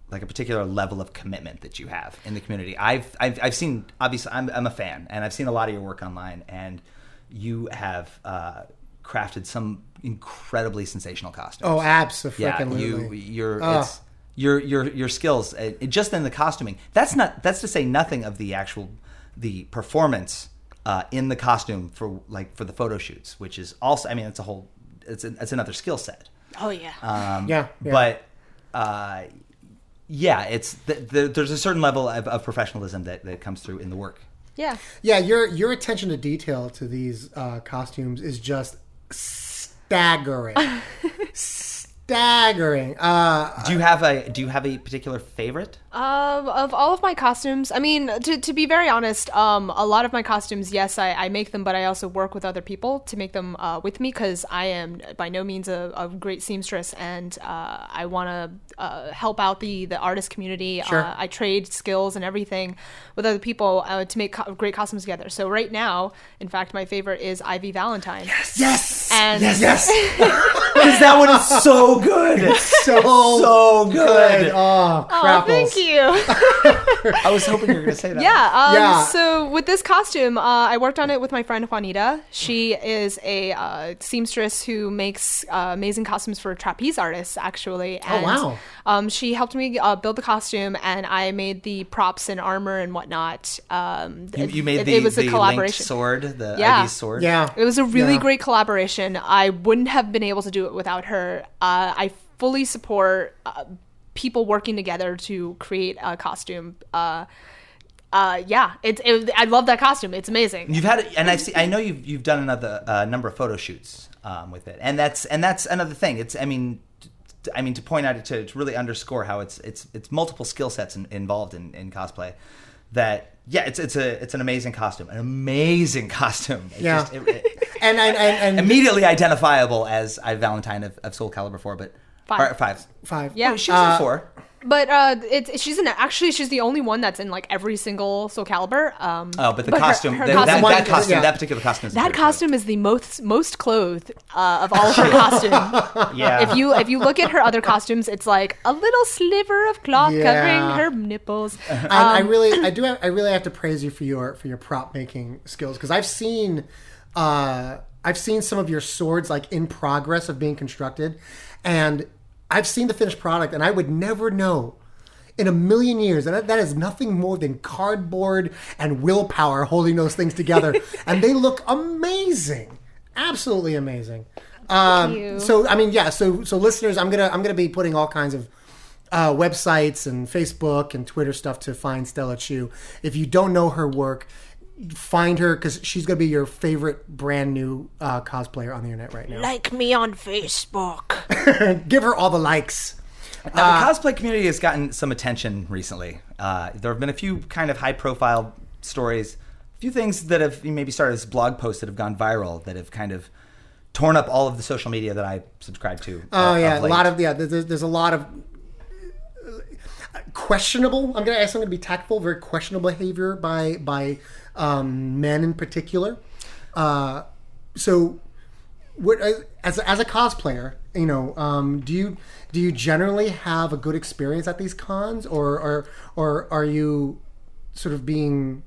like a particular level of commitment that you have in the community. I've, I've, I've seen, obviously, I'm, I'm a fan, and I've seen a lot of your work online, and you have uh, crafted some incredibly sensational costumes oh, absolutely. yeah, you your Ugh. it's your your your skills uh, just in the costuming. That's not that's to say nothing of the actual the performance uh, in the costume for like for the photo shoots, which is also I mean it's a whole it's a, it's another skill set. Oh yeah. Um, Yeah, yeah. but uh, yeah, it's th- th- there's a certain level of, of professionalism that, that comes through in the work. yeah. Yeah, your your attention to detail to these uh, costumes is just staggering. <laughs> staggering. Uh, Do you have a do you have a particular favorite? Um, of all of my costumes, I mean, to, to be very honest, um, a lot of my costumes, yes, I, I make them, but I also work with other people to make them uh, with me because I am by no means a, a great seamstress, and uh, I want to uh, help out the the artist community. Sure. Uh, I trade skills and everything with other people uh, to make co- great costumes together. So right now, in fact, my favorite is Ivy Valentine. yes. And yes. because <laughs> that one is so good. So so good. Oh, Oh, crapples. thank you. <laughs> I was hoping you were going to say that. Yeah. Um, Yeah. So with this costume, uh, I worked on it with my friend Juanita. She is a uh, seamstress who makes uh, amazing costumes for trapeze artists, actually. And, wow. Um, she helped me uh, build the costume, and I made the props and armor and whatnot. Um, You, it- you made it, the, it was the a collaboration. sword, the Yeah. Ivy's sword. Yeah. It was a really Yeah. great collaboration. I wouldn't have been able to do it without her. Uh, I fully support uh, people working together to create a costume. Uh, uh, yeah, it's. It, I love that costume. It's amazing. You've had, it, and I see. I know you've you've done another uh, number of photo shoots um, with it, and that's and that's another thing. It's. I mean, t- t- I mean to point out to, to really underscore how it's it's it's multiple skill sets in, involved in, in cosplay. That yeah, it's it's a it's an amazing costume, an amazing <laughs> costume. It Yeah. just- it- it- <laughs> And and and, and immediately identifiable as Ivy Valentine of, of Soul Calibur four, but Five. or five. five. Yeah. She was in Uh, four. But uh, it's she's in actually she's the only one that's in like every single Soul Calibur. Um, Oh, but the her- costume, her the- costume- that, One- that costume, yeah. that particular costume. Is that very good. costume is the most most clothed uh, of all of her <laughs> costumes. <laughs> Yeah. if you if you look at her other costumes, it's like a little sliver of cloth Yeah. covering her nipples. <laughs> I, I Um, really, I do, have, I really have to praise you for your for your prop making skills because I've seen, uh, I've seen some of your swords like in progress of being constructed, and I've seen the finished product, and I would never know in a million years and that, that is nothing more than cardboard and willpower holding those things together, <laughs> and they look amazing, absolutely amazing. Um, so I mean, yeah. So so listeners, I'm gonna I'm gonna be putting all kinds of uh, websites and Facebook and Twitter stuff to find Stella Chuu. If you don't know her work, find her because she's going to be your favorite brand new uh, cosplayer on the internet right now. like me on Facebook. <laughs> Give her all the likes. Now, the cosplay community has gotten some attention recently. Uh, there have been a few kind of high profile stories, a few things that have maybe started as blog posts that have gone viral that have kind of torn up all of the social media that I subscribe to. Oh uh, yeah, a lot of yeah. There's, there's a lot of uh, questionable. I'm gonna ask. I'm gonna be tactful. Very questionable behavior by by um, men in particular. Uh, so, what as as a cosplayer, you know, um, do you do you generally have a good experience at these cons, or or or are you sort of being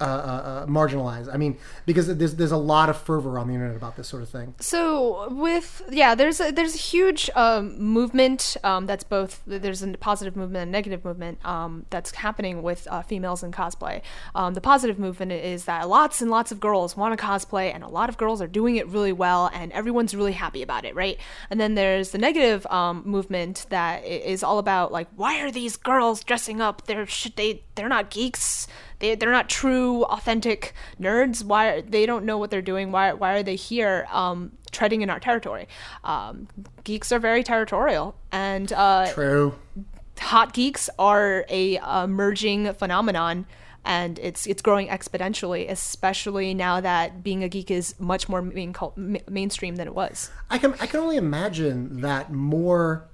uh, uh, uh, marginalized? I mean, because there's there's a lot of fervor on the internet about this sort of thing. So with yeah, there's a, there's a huge um, movement um, that's both there's a positive movement and negative movement um, that's happening with uh, females in cosplay. Um, the positive movement is that lots and lots of girls want to cosplay, and a lot of girls are doing it really well, and everyone's really happy about it, right? And then there's the negative um, movement that is all about like why are these girls dressing up? They're should they they're not geeks they, they're not true authentic nerds why they don't know what they're doing why, why are they here um, treading in our territory um, geeks are very territorial and uh, True. hot geeks are a emerging phenomenon and it's it's growing exponentially especially now that being a geek is much more main, mainstream than it was I can I can only imagine that more.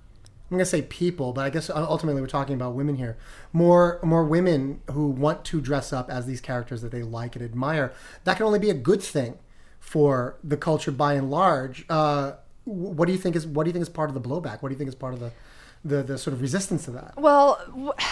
I'm gonna say people, but I guess ultimately we're talking about women here. More more women who want to dress up as these characters that they like and admire. That can only be a good thing for the culture by and large. Uh, what do you think is what do you think is part of the blowback? What do you think is part of the the, the sort of resistance to that? well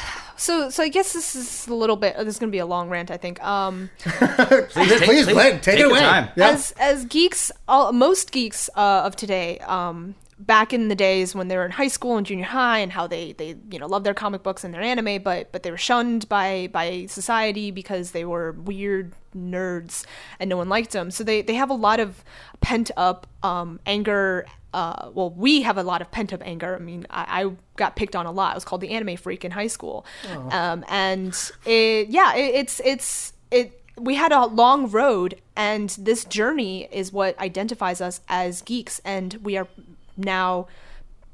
<sighs> so so i guess this is a little bit this is going to be a long rant i think um <laughs> Please, please, Glenn, take, it away. time. Yeah. as as geeks all, most geeks uh, of today um back in the days when they were in high school and junior high and how they they you know love their comic books and their anime but but they were shunned by by society because they were weird nerds and no one liked them so they they have a lot of pent up um anger uh, well, we have a lot of pent up anger. I mean, I, I got picked on a lot. I was called the anime freak in high school, um, and it, yeah, it, it's it's it we had a long road and this journey is what identifies us as geeks and we are now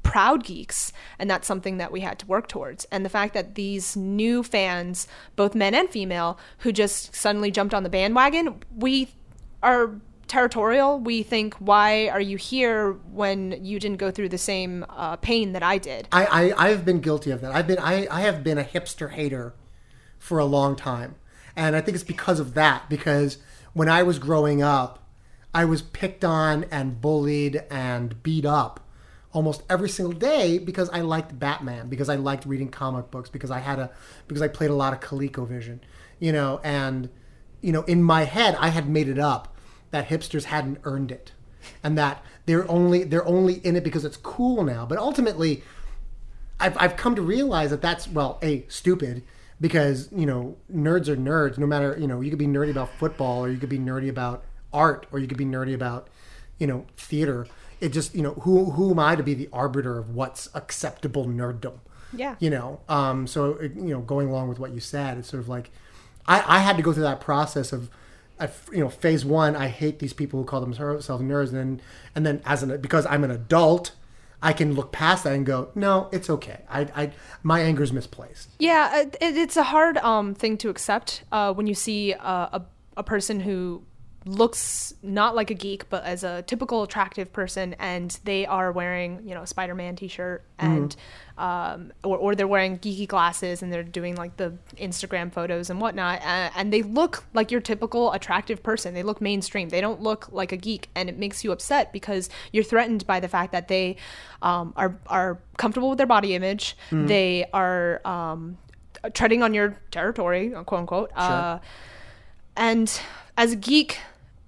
proud geeks and that's something that we had to work towards and the fact that these new fans both men and female who just suddenly jumped on the bandwagon we are territorial we think why are you here when you didn't go through the same uh, pain that i did I, I I've been guilty of that. I've been I, I have been a hipster hater for a long time. And I think it's because of that. Because when I was growing up, I was picked on and bullied and beat up almost every single day because I liked Batman, because I liked reading comic books, because I had a because I played a lot of ColecoVision, you know, and you know, in my head I had made it up that hipsters hadn't earned it. And that they're only they're only in it because it's cool now. But ultimately, I've I've come to realize that that's well, a stupid because you know nerds are nerds. No matter you know you could be nerdy about football or you could be nerdy about art or you could be nerdy about you know theater. It just you know who who am I to be the arbiter of what's acceptable nerddom? Yeah. You know, um, so it, you know, going along with what you said, it's sort of like I, I had to go through that process of, you know, phase one. I hate these people who call themselves nerds, and then and then as an because I'm an adult, I can look past that and go, no, it's okay. I, I my anger is misplaced. Yeah, it- it's a hard um, thing to accept uh, when you see uh, a, a person who looks not like a geek but as a typical attractive person and they are wearing you know a spider-man t-shirt and um, or, or they're wearing geeky glasses and they're doing like the instagram photos and whatnot uh, and they look like your typical attractive person. They look mainstream. They don't look like a geek and it makes you upset because you're threatened by the fact that they um, are are comfortable with their body image. They are um, treading on your territory, quote unquote. Uh, and as a geek,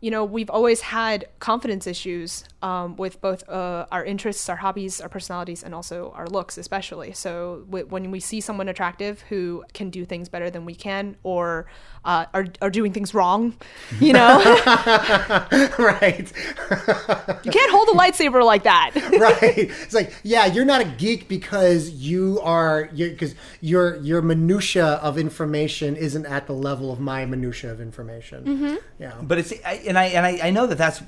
you know, we've always had confidence issues um, with both uh, our interests, our hobbies, our personalities, and also our looks, especially. So w- when we see someone attractive who can do things better than we can, or uh, are are doing things wrong, you know, <laughs> right, you can't hold a lightsaber like that. <laughs> right. It's like, yeah, you're not a geek because you are because your your minutia of information isn't at the level of my minutia of information. Yeah, But it's I, and I and I, I know that that's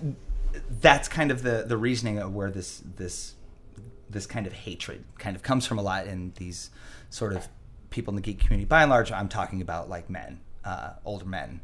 that's kind of the the reasoning of where this this this kind of hatred kind of comes from a lot in these sort of people in the geek community. By and large, I'm talking about like men, uh, older men.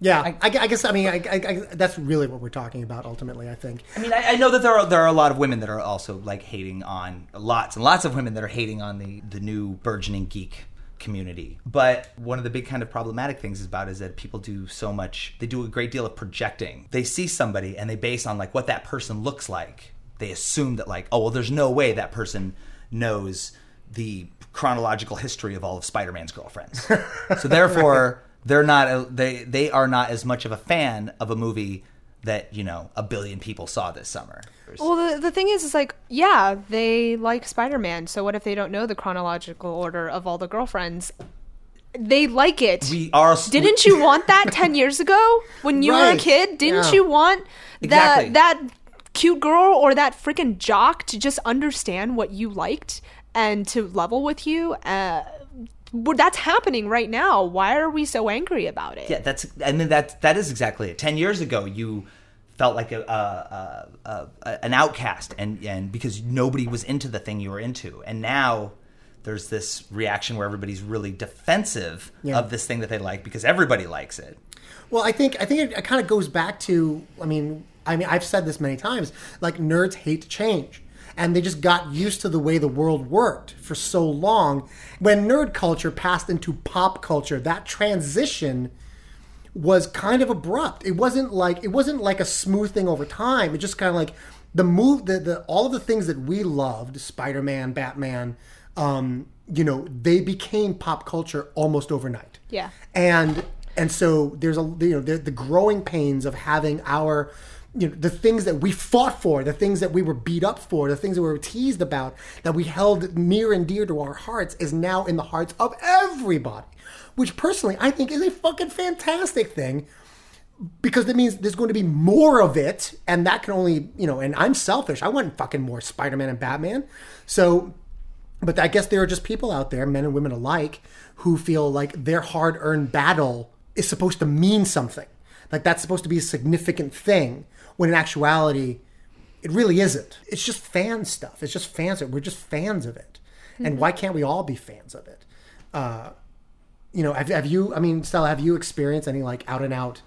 yeah. I, I guess I mean I, I, I, that's really what we're talking about ultimately. I think. I mean, I, I know that there are there are a lot of women that are also like hating on lots and lots of women that are hating on the the new burgeoning geek community. But one of the big kind of problematic things is about is that people do so much. They do a great deal of projecting. They see somebody and they base on like what that person looks like. They assume that like, oh well, there's no way that person knows the chronological history of all of Spider-Man's girlfriends. <laughs> so therefore, they're not they they are not as much of a fan of a movie that you know a billion people saw this summer. Well, the, the thing is, is like, yeah, they like Spider Man. So what if they don't know the chronological order of all the girlfriends? They like it. We are Didn't you <laughs> want that 10 years ago when you were a kid? Didn't Yeah. you want Exactly. that that cute girl or that freaking jock to just understand what you liked and to level with you? Uh, well, that's happening right now. Why are we so angry about it? Yeah, that's I mean that that is exactly it. Ten years ago, you felt like a, a, a, a an outcast, and and because nobody was into the thing you were into, and now there's this reaction where everybody's really defensive Yeah. of this thing that they like because everybody likes it. Well, I think I think it, it kind of goes back to I mean I mean I've said this many times like nerds hate change and they just got used to the way the world worked for so long. When nerd culture passed into pop culture that transition was kind of abrupt. It wasn't like it wasn't like a smooth thing over time. It just kind of like the move the, the all of the things that we loved spider-man batman um you know they became pop culture almost overnight. Yeah. and and so there's a you know the, the growing pains of having our you know the things that we fought for the things that we were beat up for the things that we were teased about that we held near and dear to our hearts is now in the hearts of everybody which personally i think is a fucking fantastic thing because that means there's going to be more of it and that can only you know and i'm selfish. I want fucking more spider-man and batman. So but I guess there are just people out there, men and women alike, who feel like their hard earned battle is supposed to mean something. Like that's supposed to be a significant thing, when in actuality, it really isn't. It's just fan stuff. It's just fans. We're just fans of it. And why can't we all be fans of it? Uh, you know, have, have you, I mean, Stella, have you experienced any like out and out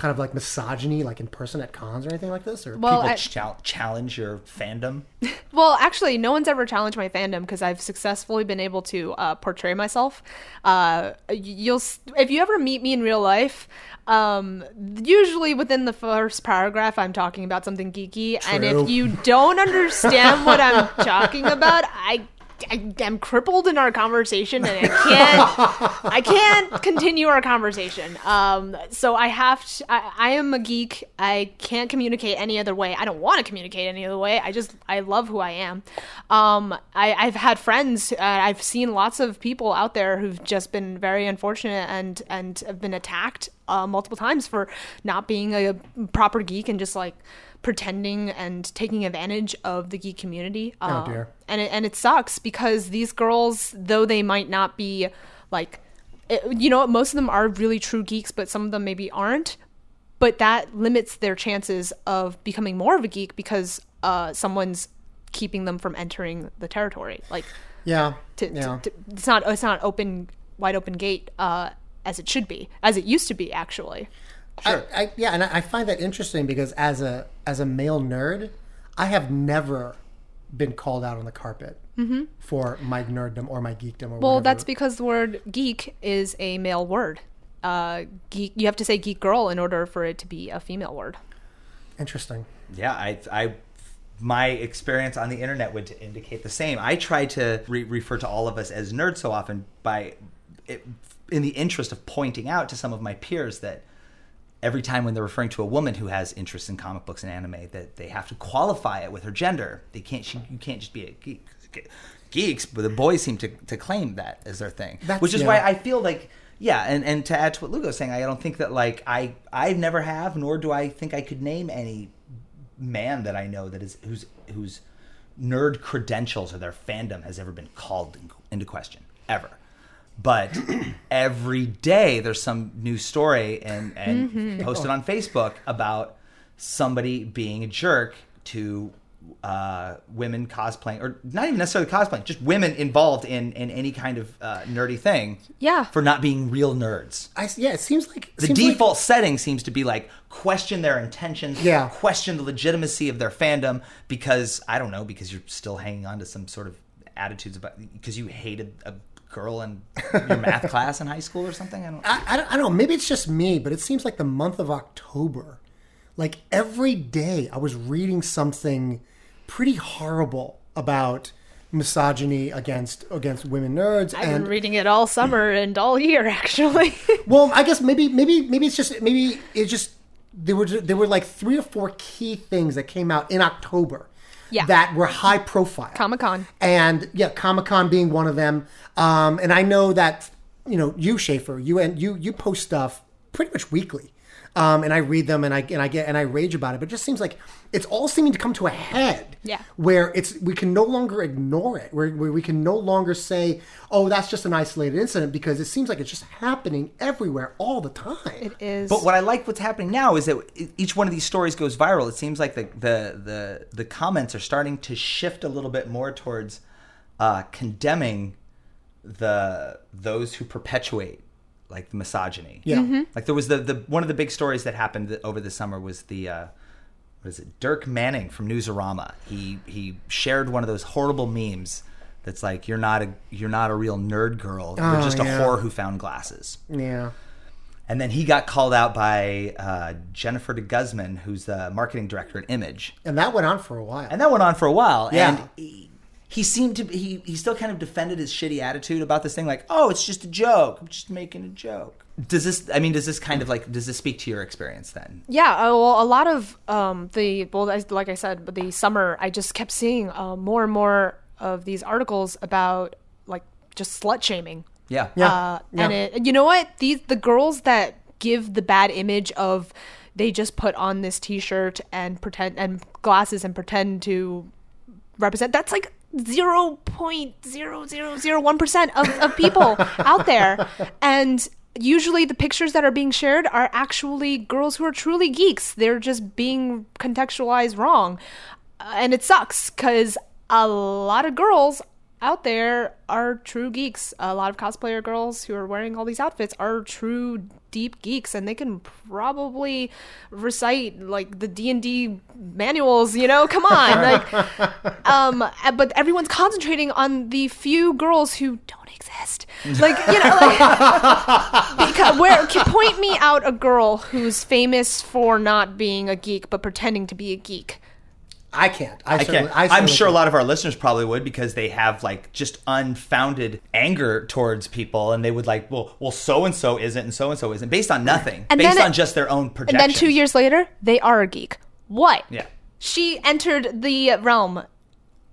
kind of like misogyny, like in person at cons or anything like this? Or Well, People I- chal- challenge your fandom. <laughs> Well, actually, no one's ever challenged my fandom because I've successfully been able to uh, portray myself. Uh, you'll if you ever meet me in real life, um, usually within the first paragraph, I'm talking about something geeky, and if you don't understand what I'm <laughs> talking about, I. I am crippled in our conversation, and I can't. <laughs> I can't continue our conversation. Um, so I have to. I, I am a geek. I can't communicate any other way. I don't want to communicate any other way. I just I love who I am. Um, I, I've had friends. Uh, I've seen lots of people out there who've just been very unfortunate and and have been attacked uh, multiple times for not being a proper geek and just like pretending and taking advantage of the geek community. Uh, dear. And it, and it sucks because these girls, though they might not be like, it, you know, most of them are really true geeks, but some of them maybe aren't. But that limits their chances of becoming more of a geek because uh, someone's keeping them from entering the territory. Like, yeah, to, yeah. to, to, it's not it's not open wide open gate uh, as it should be, as it used to be actually. I, I, yeah, and I I find that interesting because as a as a male nerd, I have never been called out on the carpet for my nerddom or my geekdom or Well, whatever. that's because the word geek is a male word. Uh, geek, you have to say geek girl in order for it to be a female word. interesting. Yeah, I, I, my experience on the internet would indicate the same. I try to re- refer to all of us as nerds so often by, it, in the interest of pointing out to some of my peers that every time when they're referring to a woman who has interests in comic books and anime, that they have to qualify it with her gender. They can't. She, you can't just be a geek. Geeks, but the boys seem to, to claim that as their thing, That's- which is yeah. why I feel like yeah, and, and to add to what Lugo's saying, I don't think that like I I never have, nor do I think I could name any man that I know that is whose whose nerd credentials or their fandom has ever been called into question ever. But every day there's some new story and and posted on Facebook about somebody being a jerk to uh, women cosplaying, or not even necessarily cosplaying, just women involved in in any kind of uh, nerdy thing. Yeah. for not being real nerds. I yeah, it seems like The seems like- default setting seems to be like question their intentions, Yeah. question the legitimacy of their fandom because I don't know because you're still hanging on to some sort of attitudes about because you hated a girl in <laughs> your math class in high school or something. I don't. I, I, don't, I don't know. Maybe it's just me, but it seems like the month of October, like every day, I was reading something pretty horrible about misogyny against against women nerds. I've and been reading it all summer <clears throat> and all year, actually. <laughs> well, I guess maybe maybe maybe it's just maybe it's just there were there were like three or four key things that came out in October. Yeah. That were high profile. Comic-Con. And yeah, Comic Con being one of them. Um, and I know that you know you Schaffer, you and you you post stuff pretty much weekly. Um, and I read them and I and I get and I rage about it, but it just seems like it's all seeming to come to a head. Yeah. Where it's we can no longer ignore it, where, where we can no longer say, "Oh, that's just an isolated incident," because it seems like it's just happening everywhere all the time. It is. But what I like what's happening now is that each one of these stories goes viral. It seems like the the the, the comments are starting to shift a little bit more towards uh, condemning the those who perpetuate like the misogyny. Yeah. Mhm. Like there was the the one of the big stories that happened over the summer was the uh, what is it? Dirk Manning from Newsarama. He he shared one of those horrible memes that's like you're not a you're not a real nerd girl. You're Oh, just yeah. a whore who found glasses. Yeah. And then he got called out by uh, Jennifer de Guzman, who's the marketing director at Image, And that went on for a while. and that went on for a while. Yeah. And he, he seemed to he he still kind of defended his shitty attitude about this thing, like, oh, it's just a joke. I'm just making a joke. Does this? I mean, does this kind of like does this speak to your experience then? Yeah, uh, well, a lot of um, the well, like I said, but the summer, I just kept seeing uh, more and more of these articles about like just slut shaming. Yeah. Yeah. Uh, and it, you know what? These the girls that give the bad image of they just put on this T-shirt and pretend and glasses and pretend to represent. That's like zero point zero zero zero one percent of of people out there, and usually the pictures that are being shared are actually girls who are truly geeks. They're just being contextualized wrong, Uh, and it sucks because a lot of girls out there are true geeks. A lot of cosplayer girls who are wearing all these outfits are true deep geeks and they can probably recite like the D&D manuals, you know? Come on. <laughs> like um but everyone's concentrating on the few girls who don't exist. Like, you know, like <laughs> because where can point me out a girl who's famous for not being a geek but pretending to be a geek. I can't. I, I can't. I I'm sure a can't. lot of our listeners probably would because they have like just unfounded anger towards people, and they would like, well, well, so and so isn't, and so and so isn't, based on nothing, And based then it- on just their own And then 2 years later, they are a geek. What? Yeah. She entered the realm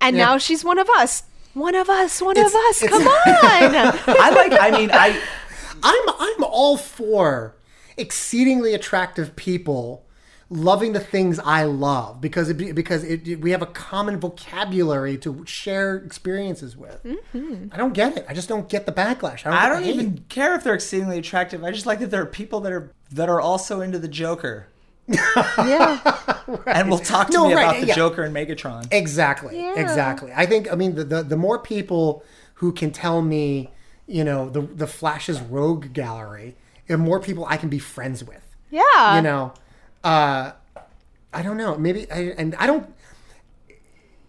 and Yeah. now she's one of us. One of us, one It's- of us. Come <laughs> on. <laughs> I like. I mean, I. I'm I'm all for exceedingly attractive people loving the things I love because it, because it, it- we have a common vocabulary to share experiences with. Mm-hmm. I don't get it. I just don't get the backlash. I don't, I don't the hate. even care if they're exceedingly attractive. I just like that there are people that are that are also into the Joker, <laughs> yeah. and we'll talk to No, me right, about the yeah. Joker and Megatron. Exactly. Yeah. Exactly. I think. I mean, the, the the more people who can tell me, you know, the the Flash's rogue gallery, the more people I can be friends with. Yeah. you know uh i don't know. Maybe I, and i don't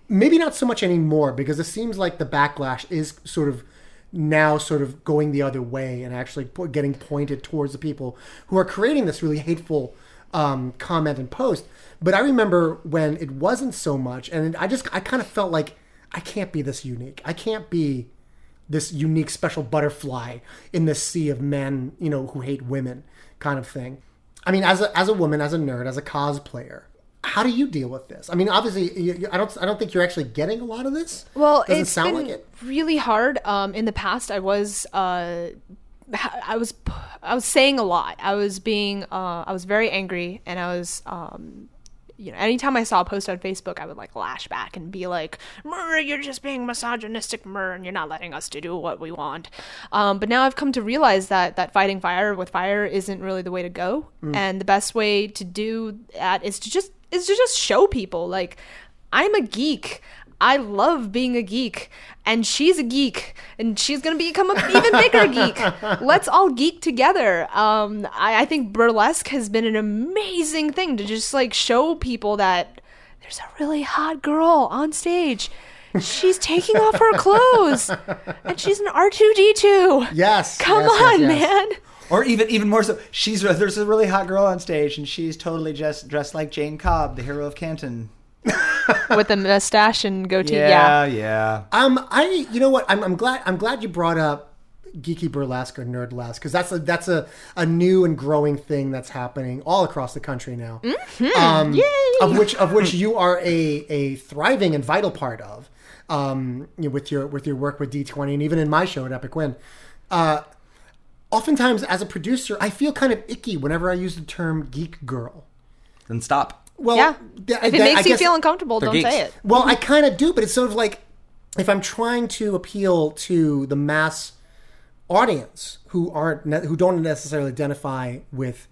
maybe not so much anymore because it seems like the backlash is sort of now sort of going the other way and actually getting pointed towards the people who are creating this really hateful um, comment and post. But i remember when it wasn't so much and i just i kind of felt like i can't be this unique. I can't be this unique special butterfly in this sea of men, you know, who hate women kind of thing. I mean, as a as a woman, as a nerd, as a cosplayer, how do you deal with this? I mean, obviously, you, you- I don't I don't think you're actually getting a lot of this. Well, doesn't it's sound been like it. really hard. Um, in the past, I was uh, I was I was saying a lot. I was being uh, I was very angry, and I was um, you know, anytime I saw a post on Facebook, I would like lash back and be like, "Mur, you're just being misogynistic, Mur, and you're not letting us to do what we want." Um, but now I've come to realize that that fighting fire with fire isn't really the way to go, and the best way to do that is to just is to just show people like I'm a geek. I love being a geek, and she's a geek, and she's gonna become an even bigger geek. <laughs> Let's all geek together. Um, I, I think burlesque has been an amazing thing to just like show people that there's a really hot girl on stage. She's taking off her clothes, and she's an R two D two. Yes. Come yes, yes, on, yes. man. Or even even more so, she's there's a really hot girl on stage, and she's totally just dressed like Jayne Cobb, the hero of Canton. <laughs> With a mustache and goatee. Yeah. yeah. Um, I you know what? I'm, I'm glad I'm glad you brought up geeky burlesque or nerdlesque because that's a that's a, a new and growing thing that's happening all across the country now. Um, Of which of which you are a, a thriving and vital part of. Um, you know, with your with your work with D20 and even in my show at Epic Win. Uh, oftentimes as a producer, I feel kind of icky whenever I use the term geek girl. Then stop. Well, Yeah. th- If it that- makes I you guess- feel uncomfortable, don't say it. well, I kind of do, but it's sort of like if I'm trying to appeal to the mass audience who aren't ne- who don't necessarily identify with.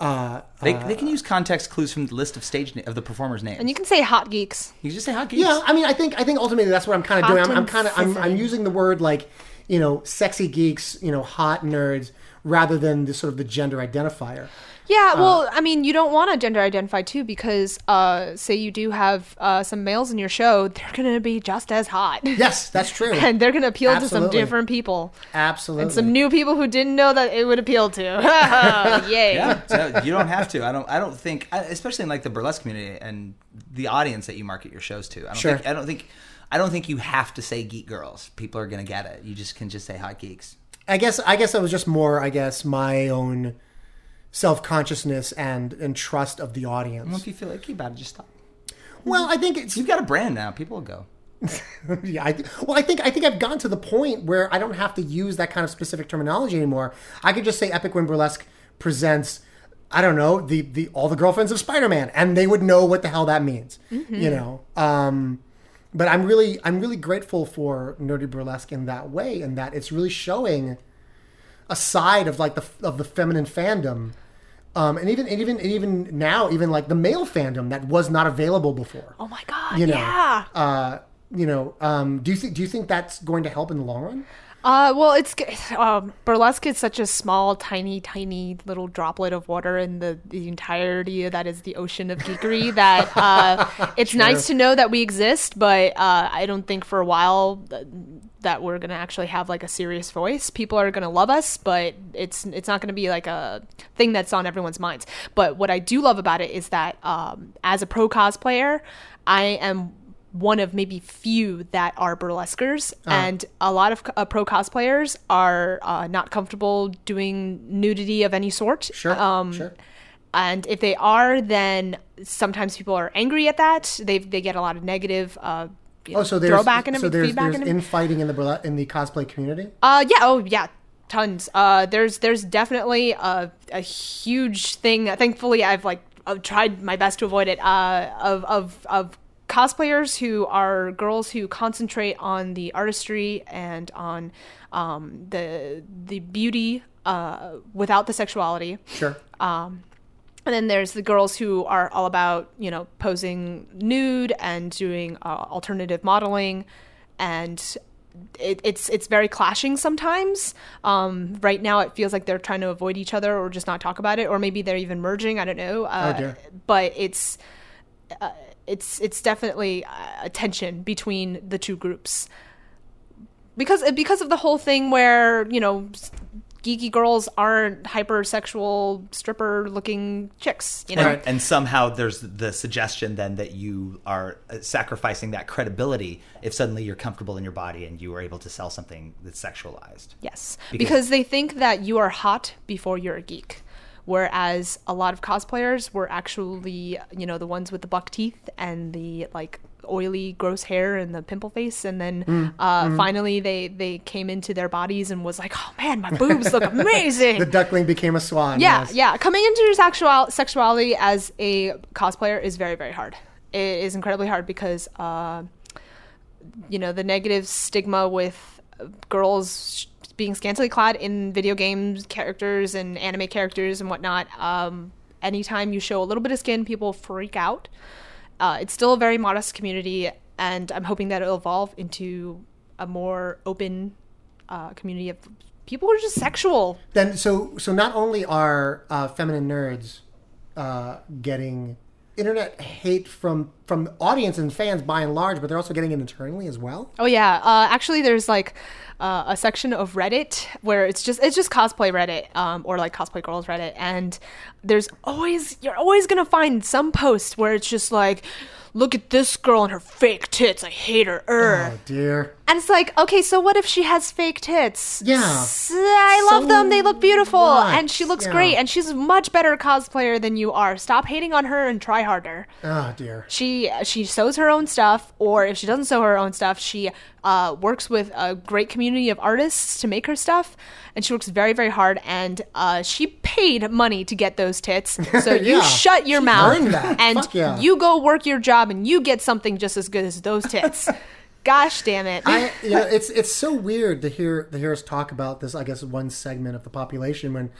Uh, They, they can use context clues from the list of stage na- of the performers' names. And you can say hot geeks. You just say hot geeks. yeah, I mean, I think I think ultimately that's what I'm kind of doing. I'm, I'm kind of I'm, I'm using the word like you know sexy geeks, you know, hot nerds, rather than the sort of the gender identifier. Yeah, well, I mean, you don't want to gender identify too because, uh, say you do have uh, some males in your show, they're gonna be just as hot, Yes, that's true. <laughs> and they're gonna appeal to some different people, Absolutely. and some new people who didn't know that it would appeal to. <laughs> Yay! Yeah, so you don't have to. I don't. I don't think, especially in like the burlesque community and the audience that you market your shows to. I don't Sure. think. I don't think. I don't think you have to say geek girls. People are gonna get it. You just can just say hot geeks. I guess I guess it was just more I guess my own self consciousness and and trust of the audience. Well, audience. if you feel icky about it, just stop. Well, I think it's You've got a brand now. People will go. <laughs> yeah. I, th- well, I think I think I've gotten to the point where I don't have to use that kind of specific terminology anymore. I could just say Epic Win Burlesque presents. I don't know the the all the girlfriends of Spider Man, and they would know what the hell that means. You know. Um, but I'm really I'm really grateful for Nerdy Burlesque in that way, and that it's really showing a side of like the of the feminine fandom. Um, and even and even and even now, even like the male fandom that was not available before. Oh my god! you know, yeah. uh, you know, um, do you think do you think that's going to help in the long run? Uh, well, it's um, burlesque is such a small, tiny, tiny little droplet of water in the, the entirety that is the ocean of geekery. <laughs> that uh, it's nice to know that we exist, but uh, I don't think for a while that we're gonna actually have like a serious voice. People are gonna love us, but it's it's not gonna be like a thing that's on everyone's minds. But what I do love about it is that um, as a pro cosplayer, I am one of maybe few that are burlesquers, and a lot of uh, pro cosplayers are uh, not comfortable doing nudity of any sort. Sure, Um, sure. And if they are, then sometimes people are angry at that. They they get a lot of negative. Uh, you know, Oh, so there's throwback and so there's, feedback there's everything. infighting in the in the cosplay community. Uh, yeah. Oh, yeah. Tons. Uh, there's there's definitely a, a huge thing. Thankfully, I've like I've tried my best to avoid it. Uh, of of of cosplayers who are girls who concentrate on the artistry and on um, the the beauty uh, without the sexuality. Sure. And then there's the girls who are all about, you know, posing nude and doing uh, alternative modeling, and it, it's it's very clashing sometimes. Um, right now, it feels like they're trying to avoid each other or just not talk about it, or maybe they're even merging. I don't know. Uh, Oh. But it's uh, it's it's definitely uh, a tension between the two groups because because of the whole thing where you know geeky girls aren't hypersexual stripper looking chicks you know Right. And somehow there's the suggestion then that you are uh, sacrificing that credibility if suddenly you're comfortable in your body and you are able to sell something that's sexualized. yes Because- because they think that you are hot before you're a geek whereas a lot of cosplayers were actually you know the ones with the buck teeth and the like oily gross hair and the pimple face and then Mm, uh, mm-hmm. finally they they came into their bodies and was like oh man my boobs look amazing <laughs> The duckling became a swan. Yeah, yes. yeah. Coming into your sexual sexuality as a cosplayer is very, very hard. It is incredibly hard because, uh, you know, the negative stigma with girls being scantily clad in video games characters and anime characters and whatnot. Um, anytime you show a little bit of skin, people freak out. Uh, it's still a very modest community, and I'm hoping that it'll evolve into a more open uh, community of people who are just sexual. Then so so not only are uh, feminine nerds uh, getting internet hate from from audience and fans by and large, but they're also getting it internally as well. Oh yeah, uh, actually, there's like uh, a section of Reddit where it's just it's just cosplay Reddit um, or like cosplay girls Reddit, and there's always you're always gonna find some post where it's just like, look at this girl and her fake tits, I hate her. er." Oh dear. And it's like, okay, so what if she has fake tits? Yeah. S- I love So them. They look beautiful. what? And she looks Yeah. great. And she's a much better cosplayer than you are. Stop hating on her and try harder Oh dear. she she sews her own stuff or if she doesn't sew her own stuff she uh, works with a great community of artists to make her stuff and she works very very hard and uh, she paid money to get those tits <laughs> so you shut your She mouth and yeah. you go work your job and you get something just as good as those tits <laughs> gosh damn it. I, <laughs> you know, it's it's so weird to hear to hear us talk about this. I guess one segment of the population when,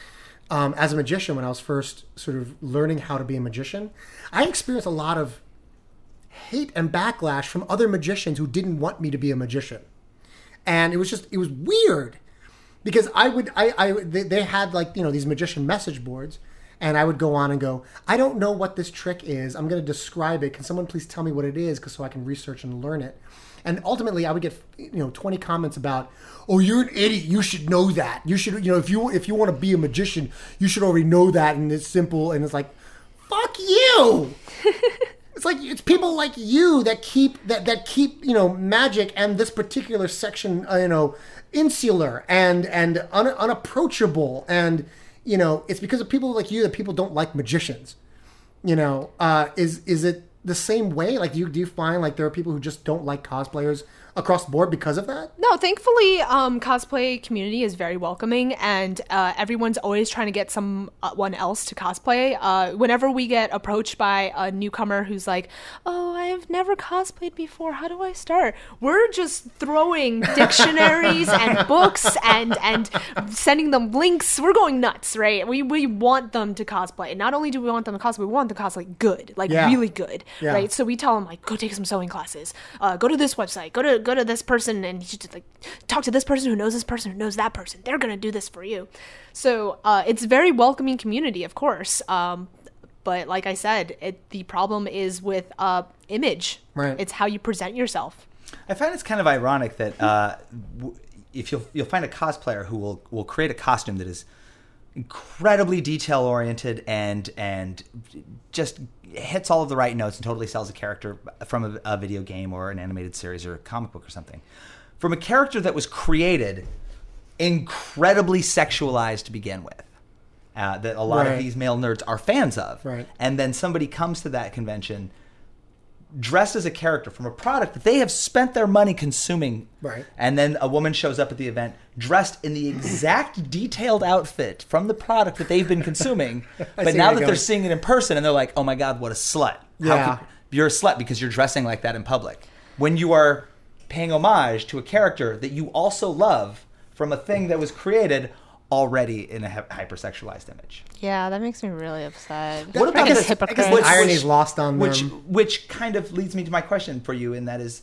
um, as a magician, when I was first sort of learning how to be a magician, I experienced a lot of hate and backlash from other magicians who didn't want me to be a magician, and it was just it was weird because I would I, I they, they had like you know these magician message boards and I would go on and go I don't know what this trick is. I'm going to describe it. Can someone please tell me what it is so I can research and learn it and ultimately I would get you know 20 comments about oh you're an idiot. You should know that. You should you know if you if you want to be a magician you should already know that and it's simple. And it's like fuck you! <laughs> It's like it's people like you that keep that that keep you know magic and this particular section uh, you know insular and and un, unapproachable. And you know it's because of people like you that people don't like magicians. You know uh is is it the same way like do you do you find like there are people who just don't like cosplayers across the board because of that No, thankfully, um, cosplay community is very welcoming, and uh, everyone's always trying to get someone else to cosplay. Uh, whenever we get approached by a newcomer who's like, "Oh, I've never cosplayed before. How do I start?" We're just throwing <laughs> dictionaries and books and and sending them links. We're going nuts, right? We we want them to cosplay. Not only do we want them to cosplay, we want them to cosplay good, like Yeah. really good. Yeah. right? So we tell them like, go take some sewing classes, uh, go to this website, go to go to this person, and you should like talk to this person who knows this person who knows that person. They're gonna do this for you. So uh, it's a very welcoming community, of course. Um, but like I said, it, the problem is with uh, image. Right. It's how you present yourself. I find it's kind of ironic that uh, if you'll you'll find a cosplayer who will will create a costume that is incredibly detail oriented and and just hits all of the right notes and totally sells a character from a, a video game or an animated series or a comic book or something from a character that was created incredibly sexualized to begin with uh, that a lot Right. of these male nerds are fans of Right. and then somebody comes to that convention dressed as a character from a product that they have spent their money consuming. Right. And then a woman shows up at the event dressed in the exact <clears throat> detailed outfit from the product that they've been consuming. <laughs> but now that they're seeing it in person and they're like, oh my God, what a slut. How Yeah. could- you're a slut because you're dressing like that in public. When you are paying homage to a character that you also love from a thing that was created already in a hypersexualized image. Yeah, that makes me really upset. What about this- hypocrite. Which- irony is lost on which them. which kind of leads me to my question for you, and that is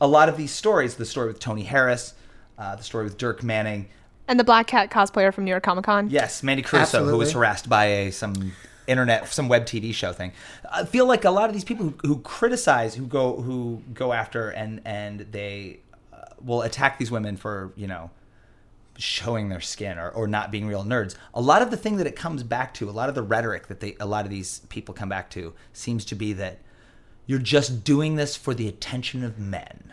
a lot of these stories. The story with Tony Harris, uh, the story with Dirk Manning. And the Black Cat cosplayer from New York Comic Con. Yes, Mandy Caruso, who was harassed by a some internet, some web TV show thing. I feel like a lot of these people who, who criticize, who go who go after and and they uh, will attack these women for you know showing their skin or, or not being real nerds. A lot of the thing that it comes back to, a lot of the rhetoric that they a lot of these people come back to seems to be that you're just doing this for the attention of men.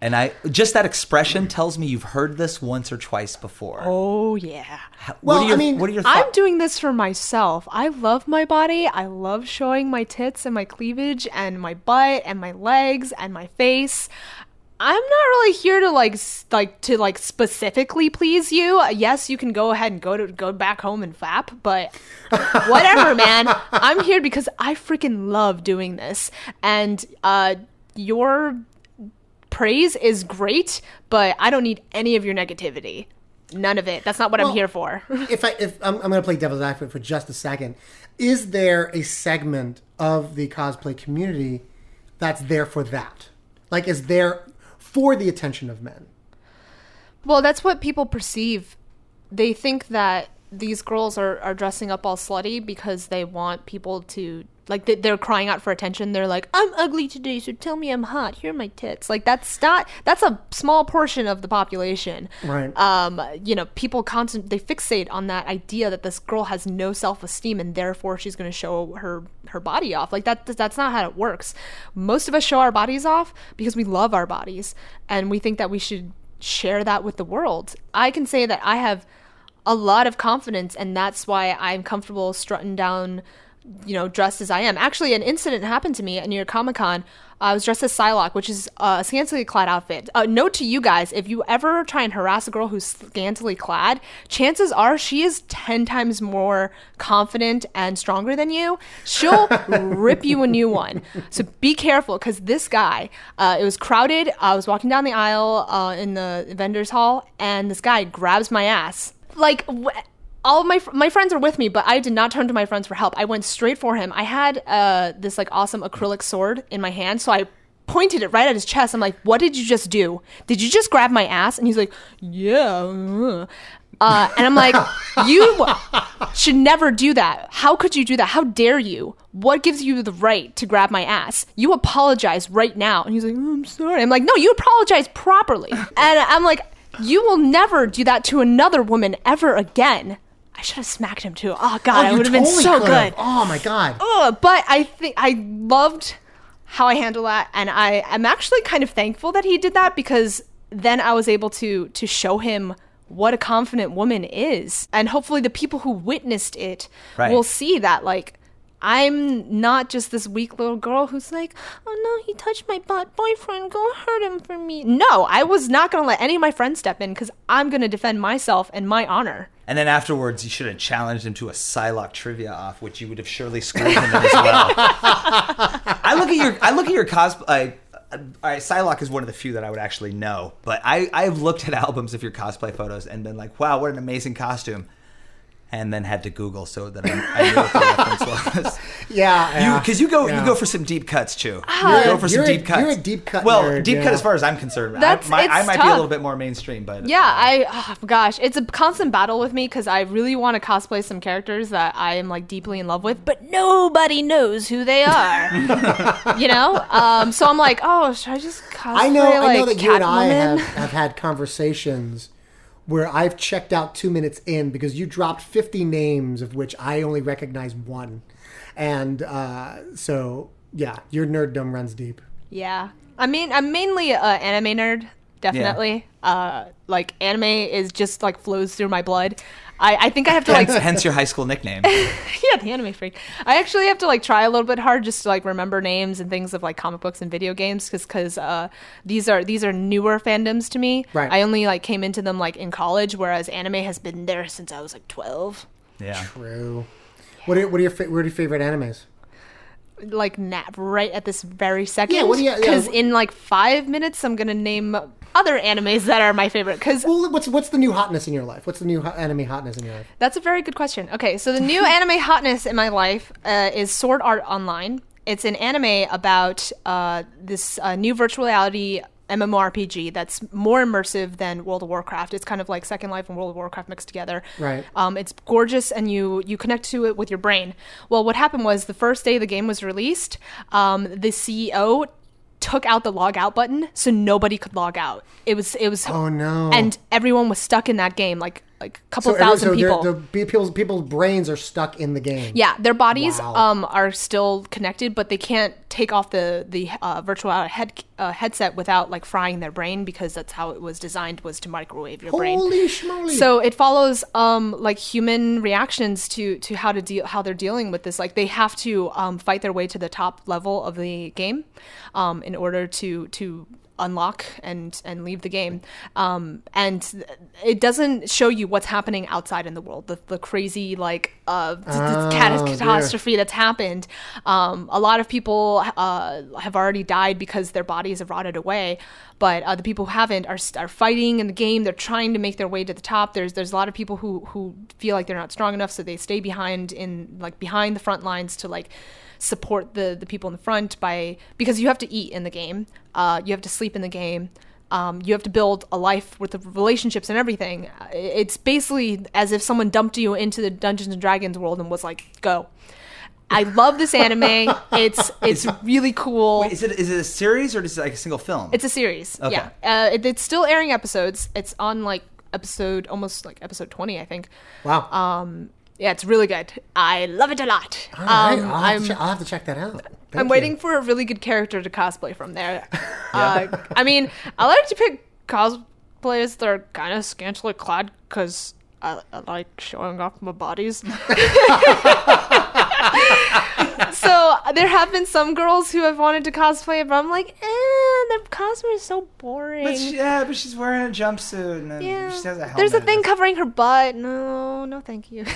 And I just that expression tells me you've heard this once or twice before. Oh yeah. How- Well, what your, I mean, what are your Thoughts? I'm doing this for myself. I love my body. I love showing my tits and my cleavage and my butt and my legs and my face. I'm not really here to like like to like specifically please you. Yes, you can go ahead and go to go back home and flap, but <laughs> whatever, man. I'm here because I freaking love doing this. And uh your praise is great, but I don't need any of your negativity. None of it. That's not what Well, I'm here for. <laughs> if I if I'm, I'm going to play devil's advocate for just a second, is there a segment of the cosplay community that's there for that? Like, is there for the attention of men? Well, that's what people perceive. They think that these girls are, are dressing up all slutty because they want people to like they, they're crying out for attention. They're like, "I'm ugly today, so tell me I'm hot. Here are my tits." Like that's not that's a small portion of the population. Right. Um, you know, people constant they fixate on that idea that this girl has no self esteem and therefore she's going to show her her body off. Like that that's not how it works. Most of us show our bodies off because we love our bodies and we think that we should share that with the world. I can say that I have a lot of confidence and that's why I'm comfortable strutting down you know, dressed as I am. Actually, an incident happened to me at New York Comic Con. I was dressed as Psylocke, which is a scantily clad outfit. Uh, note to you guys: if you ever try and harass a girl who's scantily clad, chances are she is ten times more confident and stronger than you. She'll <laughs> rip you a new one. So be careful, because this guy, uh, it was crowded. I was walking down the aisle uh, in the vendors hall, and this guy grabs my ass. Like. Wh- all of my fr- my friends are with me, but I did not turn to my friends for help. I went straight for him. I had uh, this like awesome acrylic sword in my hand, so I pointed it right at his chest. I'm like, "What did you just do? Did you just grab my ass?" And he's like, "Yeah." uh." Uh, and I'm like, <laughs> "You should never do that. How could you do that? How dare you? What gives you the right to grab my ass? You apologize right now." And he's like, "Oh, "I'm sorry." I'm like, "No, you apologize properly." <laughs> And I'm like, "You will never do that to another woman ever again." I should have smacked him too. Oh god, Oh, it would have been so could've. good. Oh my god. Oh, but I think I loved how I handle that, and I am actually kind of thankful that he did that because then I was able to to show him what a confident woman is, and hopefully the people who witnessed it Right. will see that like. I'm not just this weak little girl who's like, oh no, he touched my butt. Boyfriend, go hurt him for me. No, I was not going to let any of my friends step in because I'm going to defend myself and my honor. And then afterwards, you should have challenged him to a Psylocke trivia off, which you would have surely schooled him in as well. <laughs> I look at your, I look at your cosplay. Uh, all right, Psylocke is one of the few that I would actually know, but I, I have looked at albums of your cosplay photos and been like, wow, what an amazing costume. And then had to Google so that I, I knew what the <laughs> reference was. Yeah, yeah. Because you, go yeah. you go for some deep cuts, Chuu. Ah. you go for some You're a- deep cuts. you're a deep cut Well, nerd, deep cut yeah. as far as I'm concerned. That's- I, my, I it's might be a little bit more mainstream, but Yeah, I oh, gosh, it's a constant battle with me because I really want to cosplay some characters that I am like deeply in love with, but nobody knows who they are. <laughs> you know, um, so I'm like, oh, should I just cosplay I know, like I know that you and I have, have had conversations where I've checked out two minutes in because you dropped 50 names of which I only recognize one. And uh, so, yeah, your nerddom runs deep. Yeah, I mean, I'm mainly an anime nerd, definitely. Uh, like anime is just like flows through my blood. I, I think I have to like hence, hence your high school nickname. <laughs> yeah, the anime freak. I actually have to like try a little bit hard just to like remember names and things of like comic books and video games because because uh, these are these are newer fandoms to me. Right. I only like came into them like in college, whereas anime has been there since I was like twelve. Yeah. True. What are, what are your fa- what are your favorite animes? Like nap right at this very second. Yeah, what do you- Because wh- in like five minutes, I'm gonna name other animes that are my favorite. Because Well, what's what's the new hotness in your life? What's the new ho- anime hotness in your life? That's a very good question. Okay, so the new <laughs> anime hotness in my life uh, is Sword Art Online. It's an anime about uh, this uh, new virtual reality MMORPG that's more immersive than World of Warcraft. It's kind of like Second Life and World of Warcraft mixed together. Right. Um, it's gorgeous, and you you connect to it with your brain. Well, what happened was the first day the game was released, um, the CEO took out the log out button, so nobody could log out. It was it was Oh, no. and everyone was stuck in that game, like like a couple So, every- thousand so they're- people. the people's people's brains are stuck in the game. Yeah, their bodies Wow. um, are still connected, but they can't take off the the uh, virtual head uh, headset without like frying their brain because that's how it was designed was to microwave your brain. Holy schmoly! So it follows um, like human reactions to to how to deal how they're dealing with this. Like they have to um, fight their way to the top level of the game um, in order to to unlock and and leave the game. Um, and it doesn't show you what's happening outside in the world. The, the crazy like uh, Oh, dear. catastrophe that's happened. Um, a lot of people uh, have already died because their bodies have rotted away, but uh, the people who haven't are, are fighting in the game. They're trying to make their way to the top. There's there's a lot of people who who feel like they're not strong enough, so they stay behind in like behind the front lines to like support the the people in the front by because you have to eat in the game. Uh, you have to sleep in the game. Um, you have to build a life with the relationships and everything. Uh, It's basically as if someone dumped you into the Dungeons and Dragons world and was like, "Go." I love this anime. <laughs> It's it's really cool. Wait, is it is it a series or is it like a single film? It's a series. Okay. Yeah. Uh, it, it's still airing episodes. It's on like episode almost like episode 20, I think. wow. Um yeah, it's really good. I love it a lot. All right, Um, I'll, have I'm che- I'll have to check that out. Thank I'm you. waiting for a really good character to cosplay from there. <laughs> uh, I mean, I like to pick cosplayers that are kind of scantily clad because I, I like showing off my bodies. <laughs> <laughs> <laughs> so there have been some girls who have wanted to cosplay, but I'm like, eh, the cosplay is so boring. But she, yeah, but she's wearing a jumpsuit and yeah. she has a helmet. There's a thing covering her butt. No, no, thank you. <laughs>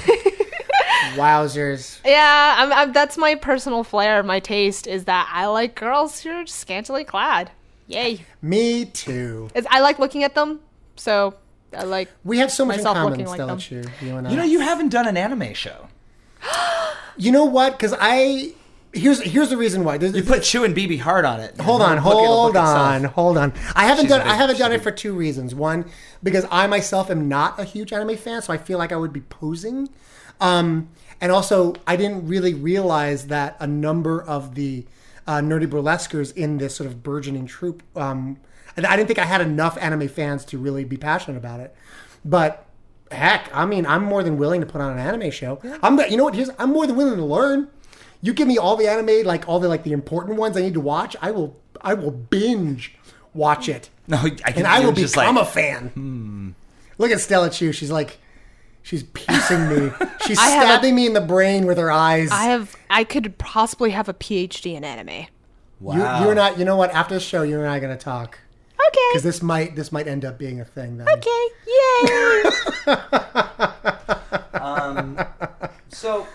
Wowzers. Yeah, I'm, I'm, that's my personal flair. My taste is that I like girls who are scantily clad. Yay! Me too. It's, I like looking at them, so I like. We have so much Myself in common, looking like Stella. Chuu, you and I. You know, you haven't done an anime show. <gasps> You know what? Because I here's here's the reason why. There's- You put Chuu and BB hard on it. hold on, The book- the hold itself. on, hold on. I haven't She's done big- I haven't done it for two reasons. One, because I myself am not a huge anime fan, so I feel like I would be posing. Um, and also, I didn't really realize that a number of the uh, nerdy burlesquers in this sort of burgeoning troupe. Um, and I didn't think I had enough anime fans to really be passionate about it. But heck, I mean, I'm more than willing to put on an anime show. I'm, you know what? Here's, I'm more than willing to learn. You give me all the anime, like all the like the important ones I need to watch. I will, I will binge watch it, No, I can, and I will you're just become like, a fan. Hmm. Look at Stella Chuu. She's like, she's piercing me. <laughs> She's I have a- stabbing me in the brain with her eyes. I have. I could possibly have a PhD in anime. wow. you, you and I, you know what? After the show, you and I are gonna talk Okay. because this might, this might end up being a thing. Then. Okay. Yay! <laughs> Um, so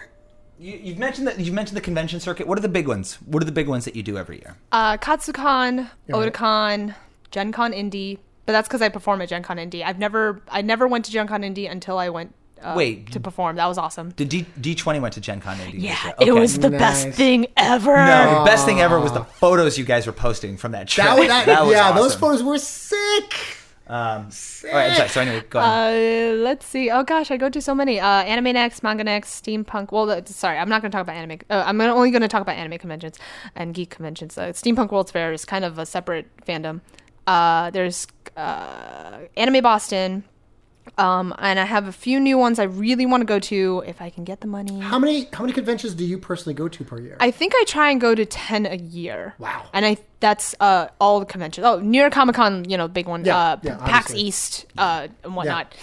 you, you've mentioned that you've mentioned the convention circuit. What are the big ones? What are the big ones that you do every year? uh, Katsucon, Yeah, right. Otakon, Gen Con Indy, but that's because I perform at Gen Con Indy. I've never, I never went to Gen Con Indy until I went uh, Wait. to perform. That was awesome. Did D D twenty went to Gen Con? in Yeah, Asia? it Okay. was the best thing ever. No, the best thing ever was the photos you guys were posting from that trip. That, was- that, That was yeah, those awesome. photos were sick. Um, all right, I'm sorry. So anyway, go ahead. Uh, let's see. Oh gosh, I go to so many. Uh, Anime Next, Manga Next, Steampunk. Well, uh, sorry, I'm not going to talk about anime. Uh, I'm gonna, only going to talk about anime conventions and geek conventions. Uh, Steampunk World's Fair is kind of a separate fandom. Uh, there's uh, Anime Boston, um, and I have a few new ones I really want to go to if I can get the money. How many how many conventions do you personally go to per year? I think I try and go to ten a year. Wow. And I that's uh all the conventions. Oh, New York Comic Con, you know, big one. Yeah, uh, yeah, PAX obviously. East, uh, and whatnot.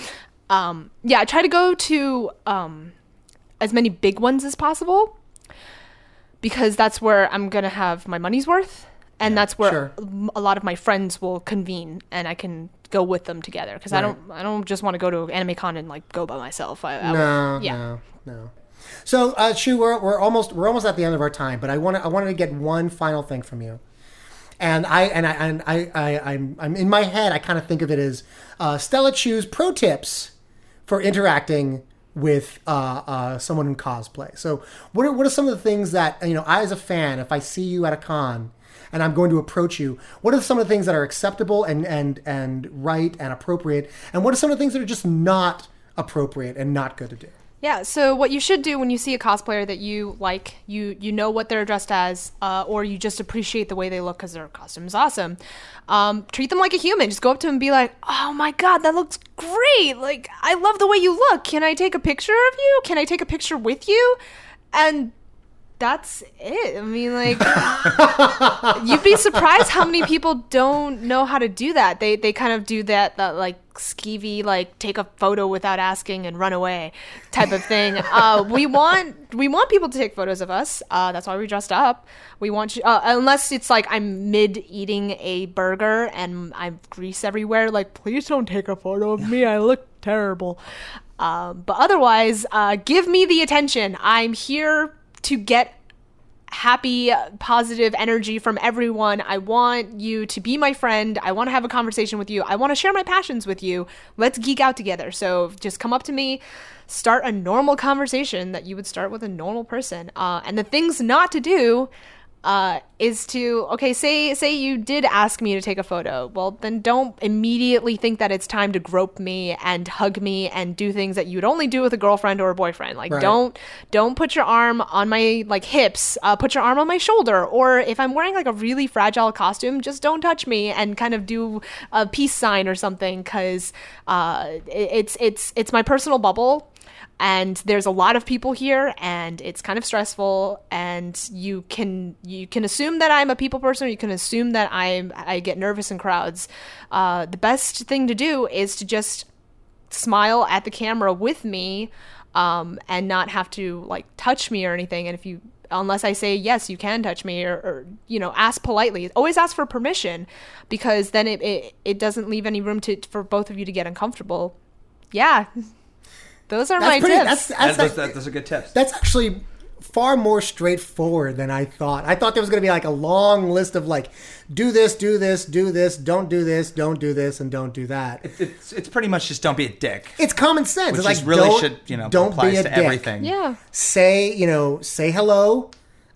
Um, yeah, I try to go to um as many big ones as possible because that's where I'm gonna have my money's worth, and that's where sure. a lot of my friends will convene, and I can go with them together because I don't I don't just want to go to Anime Con and like go by myself. I, I no, yeah. no, no. So, uh, Chuu, we're, we're almost we're almost at the end of our time, but I want I wanted to get one final thing from you. And I and I and I, I I'm I'm in my head. I kind of think of it as uh, Stella Chuu's pro tips for interacting with uh, uh, someone in cosplay. So, what are what are some of the things that you know? I, as a fan, if I see you at a con and I'm going to approach you, what are some of the things that are acceptable and and and right and appropriate, and what are some of the things that are just not appropriate and not good to do? Yeah, so what you should do when you see a cosplayer that you like, you you know what they're dressed as, uh, or you just appreciate the way they look because their costume is awesome. Um, treat them like a human. Just go up to them and be like, "Oh my god, that looks great! Like I love the way you look. Can I take a picture of you? Can I take a picture with you?" And that's it. I mean, like, you'd be surprised how many people don't know how to do that. They they kind of do that that like skeevy like take a photo without asking and run away type of thing. <laughs> Uh, we want we want people to take photos of us. Uh, that's why we dressed up. We want you uh, unless it's like I'm mid eating a burger and I've grease everywhere. Like, please don't take a photo of me. I look terrible. Um, but otherwise, uh, give me the attention. I'm here to get happy, positive energy from everyone. I want you to be my friend. I want to have a conversation with you. I want to share my passions with you. Let's geek out together. So just come up to me, start a normal conversation that you would start with a normal person. Uh, and the things not to do uh, is to okay say say you did ask me to take a photo. Well then don't immediately think that it's time to grope me and hug me and do things that you'd only do with a girlfriend or a boyfriend. Like Right. don't don't put your arm on my like hips uh, put your arm on my shoulder. Or if i'm wearing like a really fragile costume just don't touch me and kind of do a peace sign or something because uh, it- it's it's it's my personal bubble and there's a lot of people here and it's kind of stressful and you can you can assume that i'm a people person or you can assume that i'm i get nervous in crowds. Uh, the best thing to do is to just smile at the camera with me um, and not have to like touch me or anything. And if you unless i say yes you can touch me or, or you know ask politely. Always ask for permission because then it, it, it doesn't leave any room to for both of you to get uncomfortable. Yeah <laughs> those are That's my pretty. tips That's That's, that's, those, those are good tips. that's actually far more straightforward than I thought. I thought there was going to be like a long list of like, do this, do this, do this, don't do this, don't do this, and don't do that. It's, it's pretty much just don't be a dick. It's common sense. Which it's like really don't, should, you know, don't applies be a to dick. everything. yeah Say you know, say hello,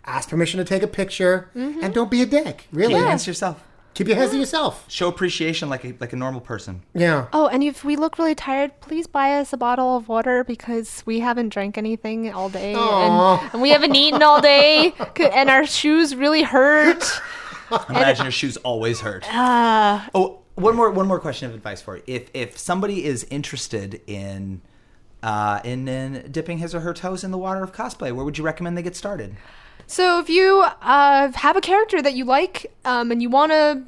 ask permission to take a picture, Mm-hmm. and don't be a dick. Really, Keep your hands to yourself. Keep your hands to yourself. Show appreciation like a, like a normal person. Yeah. Oh, and if we look really tired, please buy us a bottle of water because we haven't drank anything all day and, and we haven't eaten all day <laughs> and our shoes really hurt. <laughs> Imagine your shoes always hurt. Uh, oh, one more one more question of advice for you. If if somebody is interested in uh, in, in dipping his or her toes in the water of cosplay, where would you recommend they get started? So if you uh, have a character that you like um, and you want to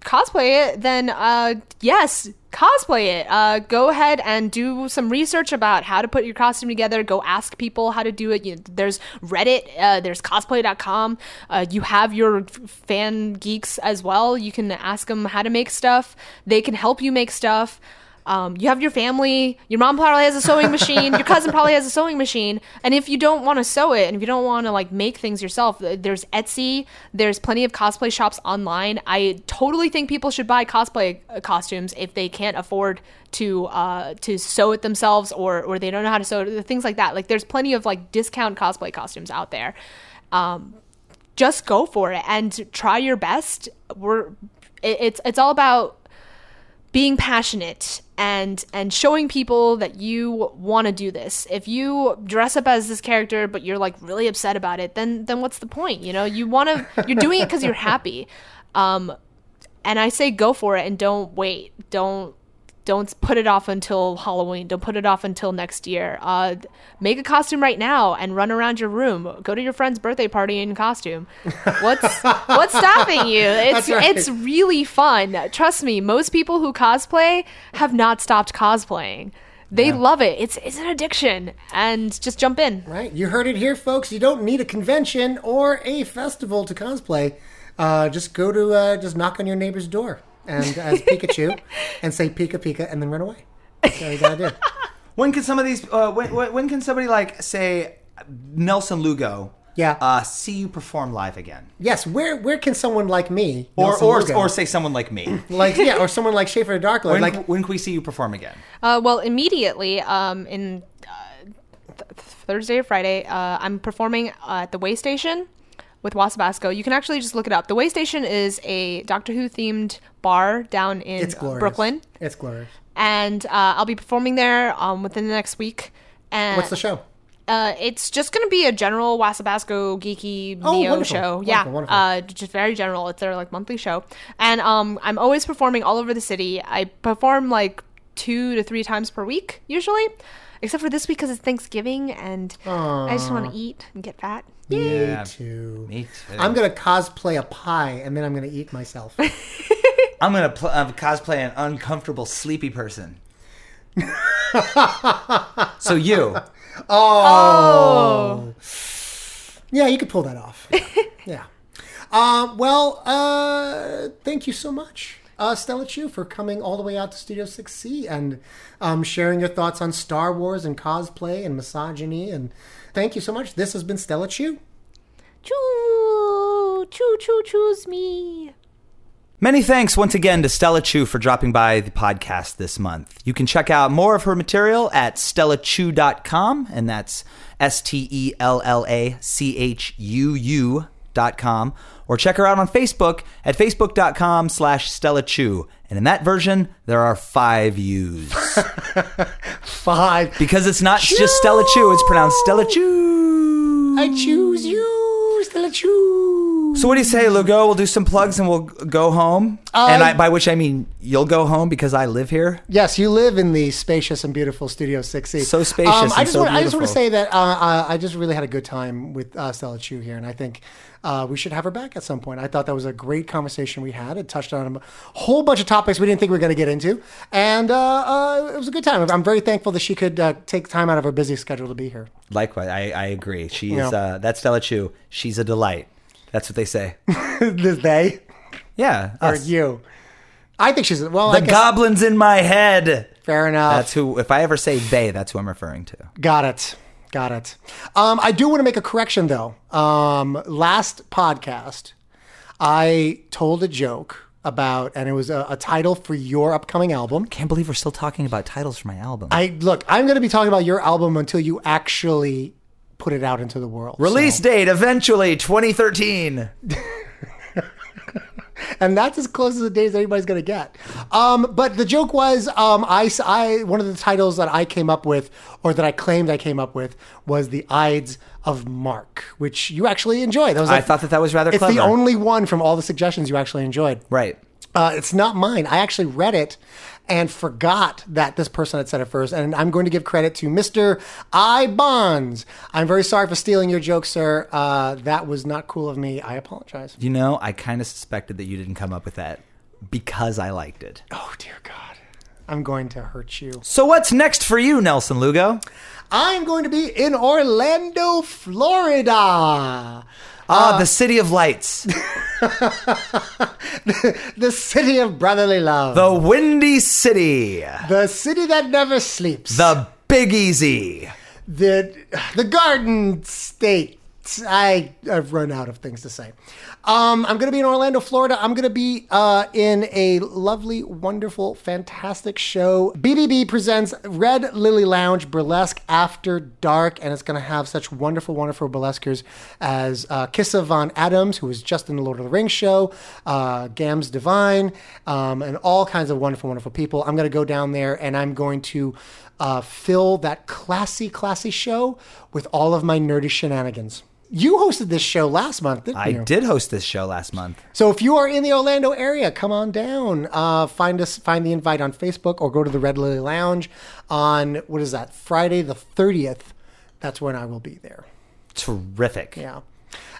cosplay it, then uh, yes, cosplay it. Uh, go ahead and do some research about how to put your costume together. Go ask people how to do it. You, there's Reddit. Uh, there's cosplay.com. Uh, you have your fan geeks as well. You can ask them how to make stuff. They can help you make stuff. Um, you have your family. Your mom probably has a sewing <laughs> machine. Your cousin probably has a sewing machine. And if you don't want to sew it, and if you don't want to like make things yourself, there's Etsy. There's plenty of cosplay shops online. I totally think people should buy cosplay uh, costumes if they can't afford to uh, to sew it themselves, or or they don't know how to sew it. Things like that. Like there's plenty of like discount cosplay costumes out there. Um, just go for it and try your best. We're it, it's it's all about being passionate and and showing people that you want to do this. If you dress up as this character but you're like really upset about it, then then what's the point? You know, you want to you're doing it cuz you're happy. Um and I say go for it and don't wait. Don't don't put it off until Halloween. Don't put it off until next year. Uh, make a costume right now and run around your room. Go to your friend's birthday party in costume. What's <laughs> what's stopping you? It's right. it's really fun. Trust me. Most people who cosplay have not stopped cosplaying. They love it. It's it's an addiction, and just jump in. Right, you heard it here, folks. You don't need a convention or a festival to cosplay. Uh, just go to, uh, just knock on your neighbor's door and as Pikachu, <laughs> and say Pika Pika, and then run away. That's all you gotta do. <laughs> When can some of these? Uh, when, when when can somebody like say Nelson Lugo? Yeah. Uh, see you perform live again, Yes, where where can someone like me, or Nelson or Lugo, or say someone like me. <laughs> like yeah, or someone like Schaffer the Dark Lord, when, like when can we see you perform again? Uh, well, immediately um, in uh, th- Thursday or Friday, uh, I'm performing at the Way Station with Wasabassco. You can actually just look it up. The Way Station is a Doctor Who themed bar down in it's glorious. Brooklyn, It's glorious. and uh, I'll be performing there um, within the next week. And What's the show? Uh, it's just going to be a general Wasabassco geeky Oh, Neo wonderful. show. Wonderful, yeah, wonderful. Uh, just very general. It's their like monthly show, and um, I'm always performing all over the city. I perform like two to three times per week usually, except for this week because it's Thanksgiving and I just want to eat and get fat. Yeah, Me too. me too. I'm gonna cosplay a pie and then I'm gonna eat myself. <laughs> I'm gonna pl- uh, cosplay an uncomfortable sleepy person. <laughs> so you, Oh. Yeah, you could pull that off. <laughs> yeah. Um, well, uh, thank you so much, uh, Stella Chuu, for coming all the way out to Studio 6C and um, sharing your thoughts on Star Wars and cosplay and misogyny. And thank you so much. This has been Stella Chuu. Choo choo choo choose me. Many thanks once again to Stella Chuu for dropping by the podcast this month. You can check out more of her material at stellachuu.com, and that's S T E L L A C H U U dot com, or check her out on Facebook at facebook.com slash Stella Chu. And in that version, there are five U's. <laughs> Five. Because it's not just Stella Chuu, it's pronounced Stella Chu. I choose you, Stella Chuu. So what do you say, Lugo? We'll do some plugs and we'll go home. and I, by which I mean you'll go home because I live here. Yes, you live in the spacious and beautiful Studio 6C. So spacious I and just so want, I just want to say that uh, uh, I just really had a good time with uh, Stella Chuu here, and I think uh, we should have her back at some point. I thought that was a great conversation we had. It touched on a whole bunch of topics we didn't think we were going to get into, and uh, uh, it was a good time. I'm very thankful that she could uh, take time out of her busy schedule to be here. Likewise, I, I agree. She's Yeah. uh, that's Stella Chuu. She's a delight. That's what they say. <laughs> this they Yeah, or us. you? I think she's well. The goblin's in my head. fair enough. That's who. If I ever say they, that's who I'm referring to. Got it. Got it. Um, I do want to make a correction though. Um, last podcast, I told a joke about, and it was a, a title for your upcoming album. Can't believe we're still talking about titles for my album. I look. I'm going to be talking about your album until you actually put it out into the world. Release So- date eventually 2013. <laughs> and that's as close as the days anybody's going to get. Um, but the joke was, um, I, I- one of the titles that I came up with, or that I claimed I came up with, was the Ides of Mark, which you actually enjoyed. That was I thought that that was rather It's clever. the only one from all the suggestions you actually enjoyed. right. Uh, it's not mine. I actually read it and forgot that this person had said it first. And I'm going to give credit to Mr. I Bonds. I'm very sorry for stealing your joke, sir. Uh, that was not cool of me. I apologize. You know, I kind of suspected that you didn't come up with that because I liked it. Oh, dear God. I'm going to hurt you. So what's next for you, Nelson Lugo? I'm going to be in Orlando, Florida. Ah, the City of Lights. <laughs> the city of brotherly love, the Windy City. the city that never sleeps, The Big Easy. the the Garden State. I I've run out of things to say. Um, I'm going to be in Orlando, Florida. I'm going to be uh, in a lovely, wonderful, fantastic show. BBB presents Red Lily Lounge Burlesque After Dark, and it's going to have such wonderful, wonderful burlesquers as uh, Kissa Von Addams, who was just in the Lord of the Rings show, uh, Gams Divine, um, and all kinds of wonderful, wonderful people. I'm going to go down there and I'm going to uh, fill that classy, classy show with all of my nerdy shenanigans. You hosted this show last month, didn't I you? did host this show last month. So if you are in the Orlando area, come on down. Uh, find us, find the invite on Facebook, or go to the Red Lily Lounge on what is that? Friday the thirtieth. That's when I will be there. Terrific. Yeah,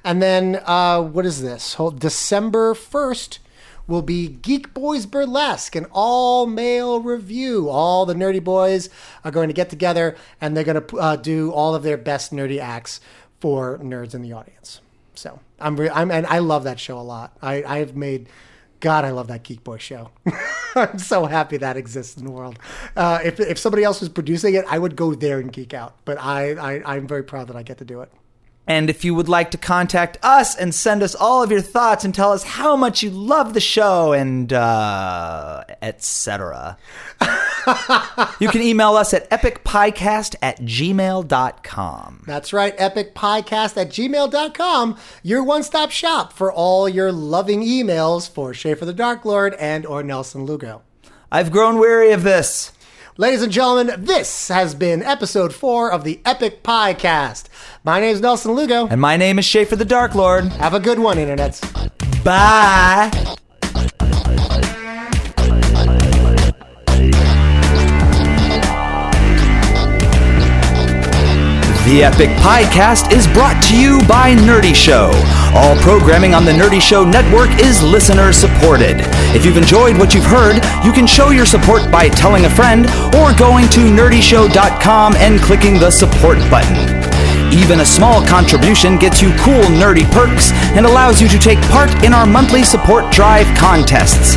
and then uh, what is this? December first will be Geek Boys Burlesque, an all male review. All the nerdy boys are going to get together and they're going to uh, do all of their best nerdy acts for nerds in the audience. So I'm, re- I'm, and I love that show a lot. I, I've made. God, I love that Geek Boy show. <laughs> I'm so happy that exists in the world. Uh, if, if somebody else was producing it, I would go there and geek out. But I, I, I'm very proud that I get to do it. And if you would like to contact us and send us all of your thoughts and tell us how much you love the show and uh, etc., <laughs> you can email us at epicpiecast at gmail.com. That's right, epicpiecast at gmail.com, your one stop shop for all your loving emails for Schaffer the Dark Lord and or Nelson Lugo. I've grown weary of this. Ladies and gentlemen, this has been episode four of the Epic Piecast. My name is Nelson Lugo. And my name is Schaffer the Dark Lord. Have a good one, internets. Bye. The Epic Piecast is brought to you by Nerdy Show. All programming on the Nerdy Show network is listener supported. If you've enjoyed what you've heard, you can show your support by telling a friend or going to nerdyshow.com and clicking the support button. Even a small contribution gets you cool nerdy perks and allows you to take part in our monthly support drive contests.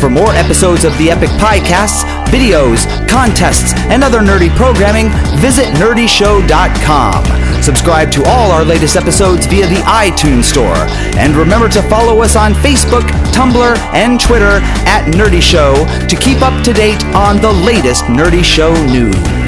For more episodes of the Epic Piecasts, videos, contests, and other nerdy programming, visit nerdyshow.com. Subscribe to all our latest episodes via the iTunes Store. And remember to follow us on Facebook, Tumblr, and Twitter at Nerdy Show to keep up to date on the latest Nerdy Show news.